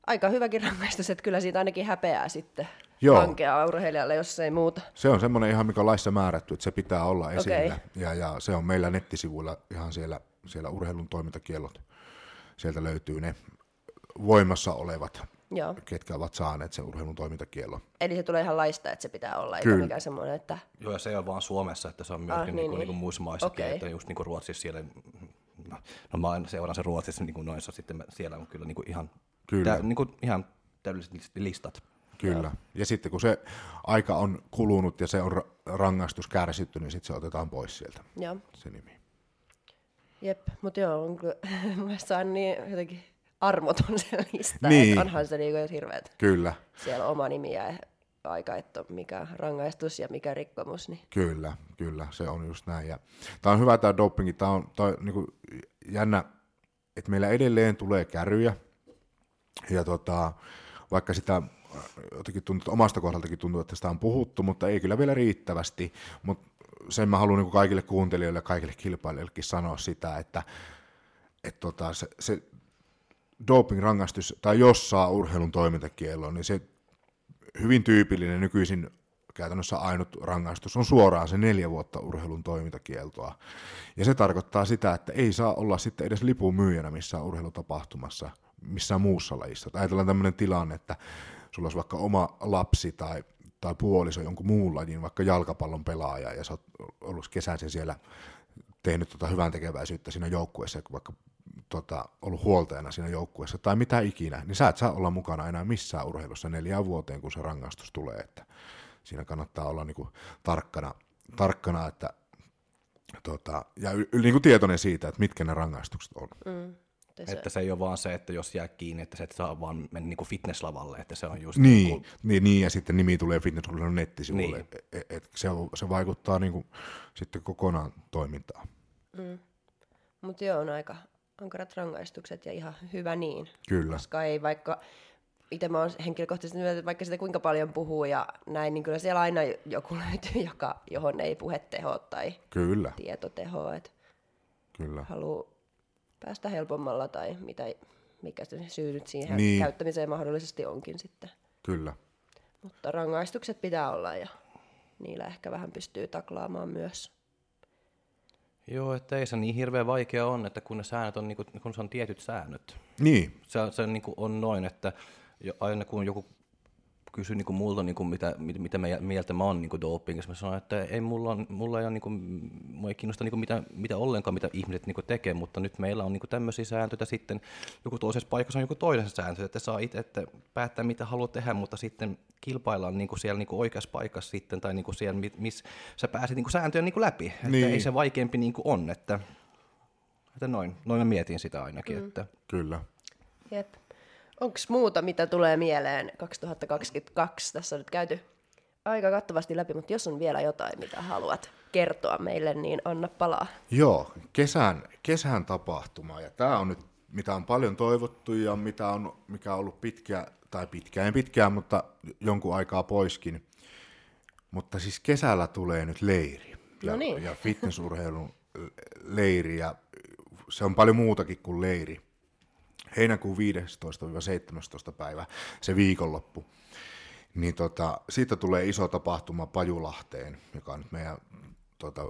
aika hyväkin rangaistus, että kyllä siitä ainakin häpeää sitten Joo. hankeaa urheilijalle, jos ei muuta. Se on semmoinen ihan, mikä on laissa määrätty, että se pitää olla esillä. Okay. Ja, ja se on meillä nettisivuilla ihan siellä, siellä urheilun toimintakiellot. Sieltä löytyy ne voimassa olevat, Joo. ketkä ovat saaneet sen urheilun toimintakiellon. Eli se tulee ihan laista, että se pitää olla, eikä mikään semmoinen, että... Joo, ja se ei ole vaan Suomessa, että se on myöskin ah, niin, niin, niin. Niin kuin muissa maissa, okay. että just niin kuin Ruotsissa siellä, no, no mä seuraan se Ruotsissa niin kuin noissa, sitten siellä on kyllä niin kuin ihan, kyllä. Tä, niin kuin ihan täydelliset listat. Kyllä. Ja sitten kun se aika on kulunut ja se on rangaistus kärsitty, niin sitten se otetaan pois sieltä, joo. se nimi. Jep, mutta joo, on kyllä, mielestäni on niin jotenkin armoton se lista, niin. että onhan se niinku hirveet. Kyllä. Siellä on oma nimi ja aika, että mikä rangaistus ja mikä rikkomus. Niin. Kyllä, kyllä, se on just näin. Ja tämä on hyvä tämä dopingi, tämä on, tämä on niin jännä, että meillä edelleen tulee käryjä, ja tota, vaikka sitä jotenkin tuntuu, omasta kohdaltakin tuntuu, että sitä on puhuttu, mutta ei kyllä vielä riittävästi, mutta sen mä haluan niin kaikille kuuntelijoille ja kaikille kilpailijoillekin sanoa sitä, että, että tota, se, se doping-rangaistus, tai jos saa urheilun toimintakielon, niin se hyvin tyypillinen nykyisin käytännössä ainut rangaistus on suoraan se neljä vuotta urheilun toimintakieltoa. Ja se tarkoittaa sitä, että ei saa olla sitten edes lipun myyjänä missään urheilutapahtumassa, missään muussa lajissa. Tai ajatellaan tämmöinen tilanne, että sulla olisi vaikka oma lapsi tai, tai puoliso jonkun muun lajin, vaikka jalkapallon pelaaja, ja sä oot ollut kesäisen siellä tehnyt tota hyvän tekeväisyyttä siinä joukkueessa, vaikka tota, ollut huoltajana siinä joukkueessa tai mitä ikinä, niin sä et saa olla mukana enää missään urheilussa neljään vuoteen, kun se rangaistus tulee. Että siinä kannattaa olla niinku tarkkana, tarkkana että, tota, ja y- niinku tietoinen siitä, että mitkä ne rangaistukset on. Mm. Että se... että se ei ole vaan se, että jos jää kiinni, että se et saa vaan mennä niin kuin fitnesslavalle, että se on just... Niin, niin, kuin... niin, niin ja sitten nimi tulee fitnessurheilun nettisivulle, niin. et, et, se, se vaikuttaa niin kuin, sitten kokonaan toimintaan. Mm. Mutta joo, on aika ankarat rangaistukset ja ihan hyvä niin. Kyllä. Koska ei vaikka, itse mä oon henkilökohtaisesti että vaikka sitä kuinka paljon puhuu ja näin, niin kyllä siellä aina joku löytyy, joka, johon ei puheteho tai kyllä. tietoteho. Että kyllä. Haluaa päästä helpommalla tai mitä, mikä se syy nyt siihen niin. käyttämiseen mahdollisesti onkin sitten. Kyllä. Mutta rangaistukset pitää olla ja niillä ehkä vähän pystyy taklaamaan myös. Joo, että ei se niin hirveän vaikea on, että kun ne säännöt on, niin kuin, kun se on tietyt säännöt. Niin. Se, se niin kuin on noin, että aina kun joku kysyi niin kuin multa, niin kuin mitä, mitä mieltä mä oon niin dopingissa, mä sanoin, että ei mulla, on, mulla ei, ole, niin kuin, mua ei kiinnosta niin kuin mitä, mitä ollenkaan, mitä ihmiset niin kuin tekee, mutta nyt meillä on niin kuin tämmöisiä sääntöjä, sitten joku toisessa paikassa on joku toisessa sääntö, että saa itse että päättää, mitä haluat tehdä, mutta sitten kilpaillaan niin kuin siellä niin kuin oikeassa paikassa sitten, tai niin kuin siellä, missä sä pääset niin kuin sääntöjä niin kuin läpi, että niin. ei se vaikeampi niin kuin on, että, että noin, noin mä mietin sitä ainakin. Mm. Että. Kyllä. Jep. Onko muuta, mitä tulee mieleen 2022? Tässä on nyt käyty aika kattavasti läpi, mutta jos on vielä jotain, mitä haluat kertoa meille, niin anna palaa. Joo, kesän, kesän tapahtuma. Ja tämä on nyt, mitä on paljon toivottu ja mitä on, mikä on ollut pitkä, tai pitkään pitkään, mutta jonkun aikaa poiskin. Mutta siis kesällä tulee nyt leiri. Ja, no niin. ja fitnessurheilun leiri, ja se on paljon muutakin kuin leiri heinäkuun 15-17 päivä, se viikonloppu, niin tota, siitä tulee iso tapahtuma Pajulahteen, joka on nyt meidän tota,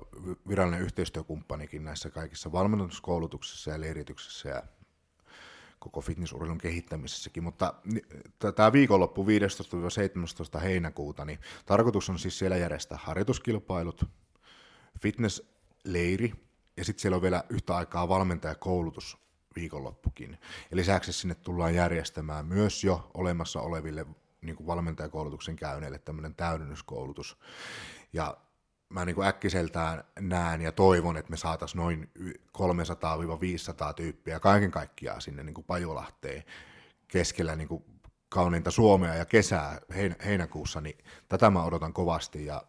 virallinen yhteistyökumppanikin näissä kaikissa valmennuskoulutuksissa ja leirityksessä ja koko fitnessurheilun kehittämisessäkin, mutta tämä viikonloppu 15-17 heinäkuuta, niin tarkoitus on siis siellä järjestää harjoituskilpailut, fitnessleiri ja sitten siellä on vielä yhtä aikaa valmentajakoulutus viikonloppukin. Ja lisäksi sinne tullaan järjestämään myös jo olemassa oleville niin kuin valmentajakoulutuksen käyneille tämmöinen täydennyskoulutus. Ja mä niin kuin äkkiseltään näen ja toivon, että me saataisiin noin 300-500 tyyppiä kaiken kaikkiaan sinne niin kuin Pajolahteen keskellä niin kuin kauniinta Suomea ja kesää heinäkuussa, niin tätä mä odotan kovasti ja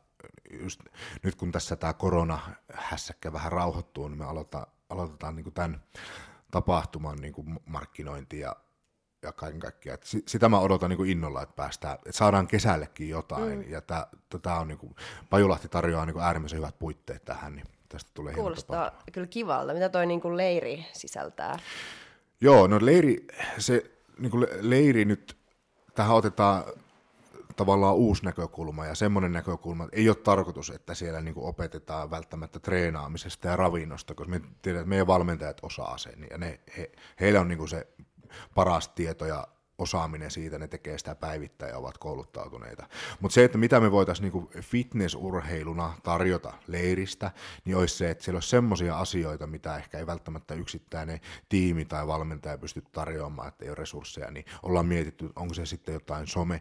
just nyt kun tässä tämä korona-hässäkkä vähän rauhoittuu, niin me aloitetaan, aloitetaan niin kuin tämän tapahtuman niin kuin markkinointi ja, ja kaiken kaikkiaan. sitä mä odotan niin kuin innolla, että päästään, että saadaan kesällekin jotain. Mm. Ja tämä on niin kuin, Pajulahti tarjoaa niin kuin äärimmäisen hyvät puitteet tähän, niin tästä tulee Kuulostaa kyllä kivalta. Mitä toi niin kuin leiri sisältää? Joo, no leiri, se niin kuin leiri nyt, tähän otetaan tavallaan uusi näkökulma ja semmoinen näkökulma, että ei ole tarkoitus, että siellä niin opetetaan välttämättä treenaamisesta ja ravinnosta, koska me tiedetään, että meidän valmentajat osaa sen ja ne, he, heillä on niin se paras tieto ja osaaminen siitä, ne tekee sitä päivittäin ja ovat kouluttautuneita. Mutta se, että mitä me voitaisiin niinku fitnessurheiluna tarjota leiristä, niin olisi se, että siellä olisi semmoisia asioita, mitä ehkä ei välttämättä yksittäinen tiimi tai valmentaja pysty tarjoamaan, että ei ole resursseja, niin ollaan mietitty, onko se sitten jotain some,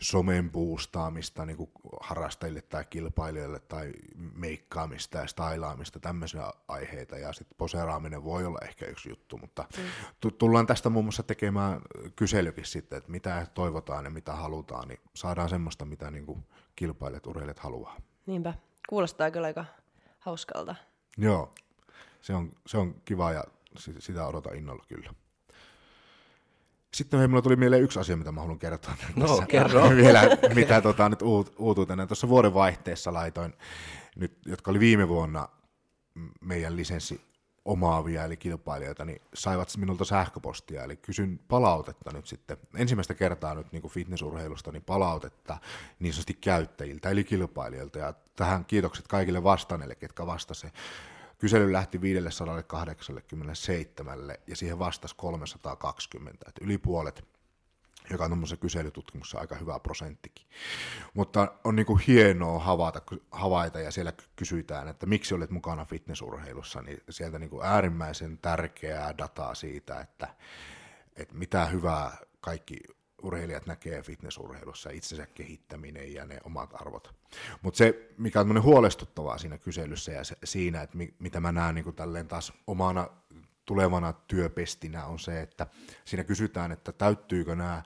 somen boostaamista niin kuin harrastajille tai kilpailijoille tai meikkaamista ja stailaamista, tämmöisiä aiheita ja sitten poseraaminen voi olla ehkä yksi juttu, mutta mm. tullaan tästä muun muassa tekemään kyselykin sitten, että mitä toivotaan ja mitä halutaan, niin saadaan semmoista, mitä niin kuin kilpailijat, urheilijat haluaa. Niinpä, kuulostaa kyllä aika hauskalta. Joo, se on, se on kiva ja sitä odotan innolla kyllä. Sitten minulla tuli mieleen yksi asia, mitä mä haluan kertoa. No, kerro. Vielä, mitä tota, nyt uut, uutuutena. Tuossa vuoden vaihteessa laitoin, nyt, jotka oli viime vuonna meidän lisenssi omaavia, eli kilpailijoita, niin saivat minulta sähköpostia, eli kysyn palautetta nyt sitten, ensimmäistä kertaa nyt niin kuin fitnessurheilusta, niin palautetta niin sanotusti käyttäjiltä, eli kilpailijoilta, ja tähän kiitokset kaikille vastanneille, ketkä vastasivat Kysely lähti 587 ja siihen vastasi 320, että yli puolet joka on tuommoisessa kyselytutkimuksessa aika hyvä prosenttikin. Mutta on niin kuin hienoa havaita, havaita, ja siellä kysytään, että miksi olet mukana fitnessurheilussa, niin sieltä niin kuin äärimmäisen tärkeää dataa siitä, että, että mitä hyvää kaikki urheilijat näkee fitnessurheilussa, itsensä kehittäminen ja ne omat arvot. Mutta se, mikä on huolestuttavaa siinä kyselyssä ja se, siinä, että mi, mitä mä näen niin tälleen taas omana tulevana työpestinä on se, että siinä kysytään, että täyttyykö nämä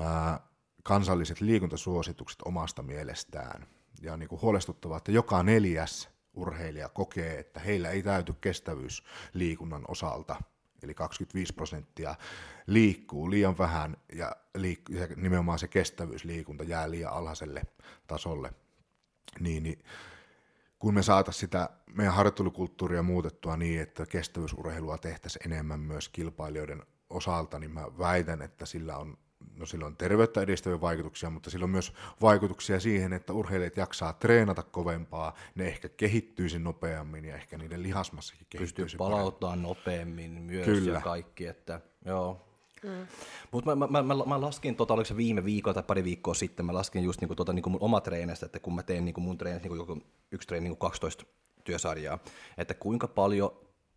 ää, kansalliset liikuntasuositukset omasta mielestään. Ja on niin kuin huolestuttavaa, että joka neljäs urheilija kokee, että heillä ei täyty kestävyysliikunnan osalta – eli 25 prosenttia liikkuu liian vähän ja, liik- ja nimenomaan se kestävyysliikunta jää liian alhaiselle tasolle, niin, niin kun me saataisiin sitä meidän harjoittelukulttuuria muutettua niin, että kestävyysurheilua tehtäisiin enemmän myös kilpailijoiden osalta, niin mä väitän, että sillä on no sillä on terveyttä edistäviä vaikutuksia, mutta sillä on myös vaikutuksia siihen, että urheilijat jaksaa treenata kovempaa, ne ehkä kehittyisi nopeammin ja ehkä niiden lihasmassakin kehittyisi Pystyy palauttamaan nopeammin myös Kyllä. ja kaikki, että joo. Mm. Mutta mä, mä, mä, mä, laskin, tota, oliko se viime viikolla tai pari viikkoa sitten, mä laskin just niinku, tota, niinku mun oma treenistä, että kun mä teen niinku mun treenistä niinku, yksi treeni niinku 12 työsarjaa, että kuinka paljon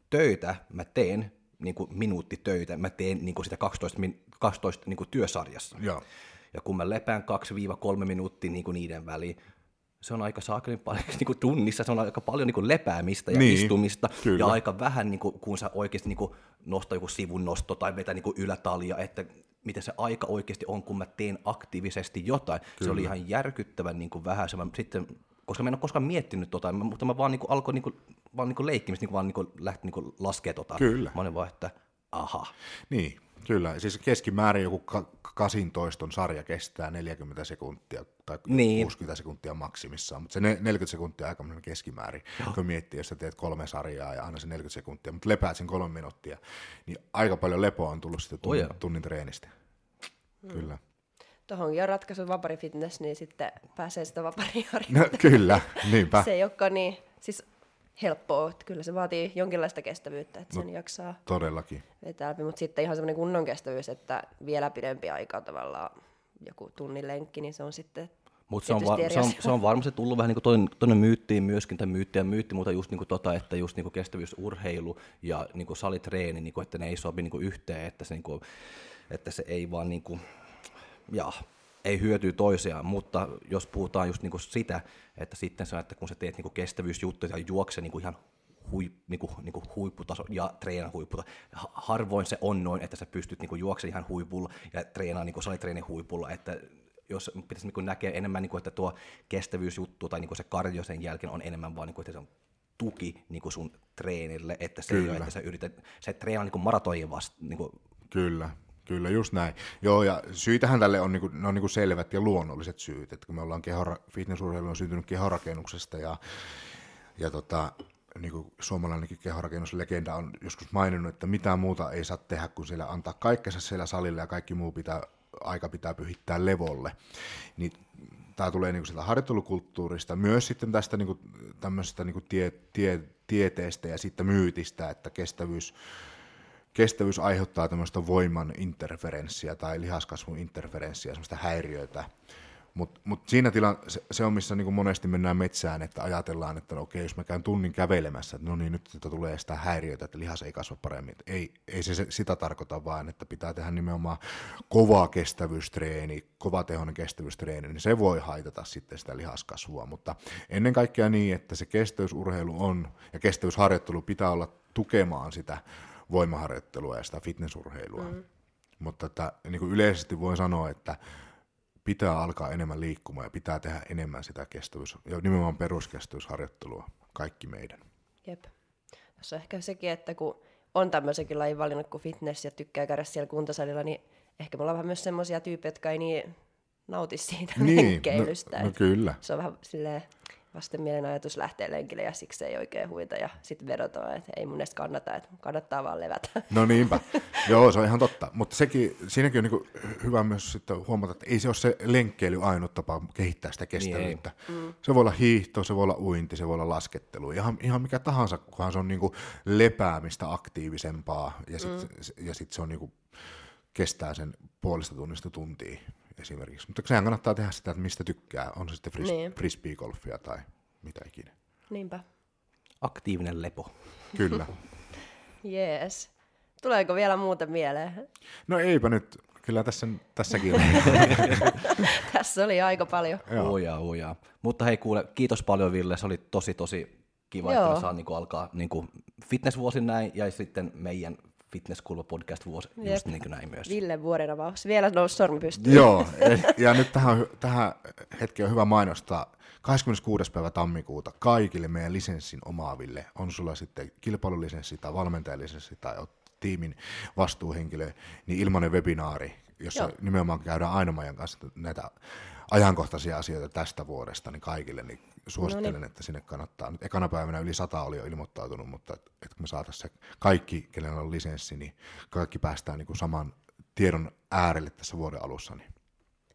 töitä mä teen, niinku minuuttitöitä, mä teen niinku sitä 12, 12 niinku työsarjassa. Joo. Ja kun mä lepään 2-3 minuuttia niinku niiden väliin, se on aika saakelin paljon niin kuin tunnissa, se on aika paljon niin kuin lepäämistä ja niin, istumista, kyllä. ja aika vähän, niin kuin, kun sä oikeasti niin kuin, nostaa joku sivun nosto tai vetää niin kuin ylätalia, että miten se aika oikeasti on, kun mä teen aktiivisesti jotain. Kyllä. Se oli ihan järkyttävän niin kuin vähän. Mä sitten, koska mä en ole koskaan miettinyt tota, mutta mä vaan niin kuin, alkoin niin kuin, vaan niin kuin leikkimistä, niin kuin, vaan niin kuin, lähti niin kuin laskea tota. Kyllä. Mä olin vaan, että aha. Niin, Kyllä, siis keskimäärin joku 18 sarja kestää 40 sekuntia tai niin. 60 sekuntia maksimissaan, mutta se 40 sekuntia on aika keskimäärin, Joo. kun miettii, jos sä teet kolme sarjaa ja aina se 40 sekuntia, mutta lepäät sen kolme minuuttia, niin aika paljon lepoa on tullut sitten tunnin, oh, tunnin treenistä. Hmm. Kyllä. Tuohon on ratkaisu vapari fitness, niin sitten pääsee sitä vapari no, Kyllä, niinpä. se ei olekaan niin, siis helppoa. Että kyllä se vaatii jonkinlaista kestävyyttä, että sen no, jaksaa todellakin. vetää Mutta sitten ihan semmoinen kunnon kestävyys, että vielä pidempi aika tavallaan joku tunnin lenkki, niin se on sitten mutta se, on var, se, on, se on varmasti tullut vähän niin kuin toinen myyttiin myöskin, tai myytti ja myytti, mutta just niin kuin tota, että just niin kuin kestävyysurheilu ja niin kuin salitreeni, niin kuin, että ne ei sopi niin kuin yhteen, että se, niin kuin, että se ei vaan niin kuin, ja, ei hyötyy toisiaan, mutta jos puhutaan just niin kuin sitä, että sitten se, että kun sä teet niin kuin kestävyysjuttuja ja juokse niin kuin ihan hui, niin kuin, niin kuin huipputaso ja treenaa huipputaso. Harvoin se on noin, että sä pystyt niin juoksemaan ihan huipulla ja treenaa niin salitreenin huipulla, että jos pitäisi niin näkeä enemmän, niin kuin, että tuo kestävyysjuttu tai niin se kardio sen jälkeen on enemmän vaan, niin kuin, että se on tuki niin sun treenille, että se Kyllä. ei ole, että sä yrität, se treenaa niin maratojen vasta. Niin kuin, Kyllä, Kyllä, just näin. Joo, ja syitähän tälle on, niinku, ne on niinku selvät ja luonnolliset syyt, että kun me ollaan kehora, fitnessurheilu on syntynyt kehorakennuksesta ja, ja tota, niin kuin suomalainenkin kehorakennuslegenda on joskus maininnut, että mitään muuta ei saa tehdä kuin siellä antaa kaikkensa siellä salille ja kaikki muu pitää, aika pitää pyhittää levolle. Niin tämä tulee niin sitä harjoittelukulttuurista, myös sitten tästä niin kuin, niin kuin tie, tie, tieteestä ja sitten myytistä, että kestävyys kestävyys aiheuttaa tämmöistä voiman interferenssiä tai lihaskasvun interferenssiä, semmoista häiriöitä. Mutta mut siinä tila, se, se on, missä niinku monesti mennään metsään, että ajatellaan, että no okei, jos mä käyn tunnin kävelemässä, että no niin, nyt että tulee sitä häiriötä, että lihas ei kasva paremmin. Ei, ei se, se sitä tarkoita, vaan että pitää tehdä nimenomaan kova kestävyystreeni, kova tehoinen kestävyystreeni, niin se voi haitata sitten sitä lihaskasvua. Mutta ennen kaikkea niin, että se kestävyysurheilu on ja kestävyysharjoittelu pitää olla tukemaan sitä voimaharjoittelua ja sitä fitnessurheilua. Mm. Mutta että, niin kuin yleisesti voin sanoa, että pitää alkaa enemmän liikkumaan ja pitää tehdä enemmän sitä kestävyys, ja nimenomaan peruskestävyysharjoittelua, kaikki meidän. Jep. Tässä on ehkä sekin, että kun on tämmöisenkin lajin valinnut kuin fitness ja tykkää käydä siellä kuntosalilla, niin ehkä me ollaan vähän myös semmoisia tyyppejä, jotka ei niin nauti siitä niin, no, lenkkeilystä. No, no kyllä. Se on vähän silleen vastenmielinen ajatus lähteä lenkille ja siksi ei oikein huita ja sitten vedotaan, että ei mun edes kannata, että kannattaa vaan levätä. No niinpä, joo se on ihan totta, mutta sekin, siinäkin on niin hyvä myös sitten huomata, että ei se ole se lenkkeily ainut tapa kehittää sitä kestävyyttä. Niin mm. Se voi olla hiihto, se voi olla uinti, se voi olla laskettelu, ihan, ihan mikä tahansa, kunhan se on niin kuin lepäämistä aktiivisempaa ja sitten mm. ja sit se on niin kuin, kestää sen puolesta tunnista tuntia esimerkiksi. Mutta sehän kannattaa tehdä sitä, että mistä tykkää. On se sitten fris- niin. frisbee-golfia tai mitä ikinä. Niinpä. Aktiivinen lepo. Kyllä. Jees. Tuleeko vielä muuta mieleen? No eipä nyt. Kyllä tässä, tässäkin on. tässä oli aika paljon. Ujaa, ujaa. Mutta hei kuule, kiitos paljon Ville. Se oli tosi tosi kiva, Joo. että me saa niin kuin, alkaa niin kuin fitnessvuosin näin ja sitten meidän Fitnesskulma podcast vuosi, Jep. just niin kuin näin myös. Ville vuoden avaus. Vielä nousi sormi pystyyn. Joo, ja nyt tähän, tähän hetkeen on hyvä mainostaa. 26. päivä tammikuuta kaikille meidän lisenssin omaaville on sulla sitten kilpailulisenssi tai valmentajalisenssi tai tiimin vastuuhenkilö, niin ilmainen webinaari, jossa Joo. nimenomaan käydään Ainomajan kanssa näitä ajankohtaisia asioita tästä vuodesta, niin kaikille, niin suosittelen, no niin. että sinne kannattaa. Nyt ekana päivänä yli sata oli jo ilmoittautunut, mutta että et kun me saataisiin se kaikki, kenellä on lisenssi, niin kaikki päästään niin kuin saman tiedon äärelle tässä vuoden alussa. Niin.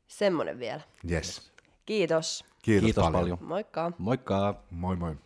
Semmoinen vielä. Yes. Kiitos. Kiitos, Kiitos paljon. paljon. Moikka. Moikka. Moi moi.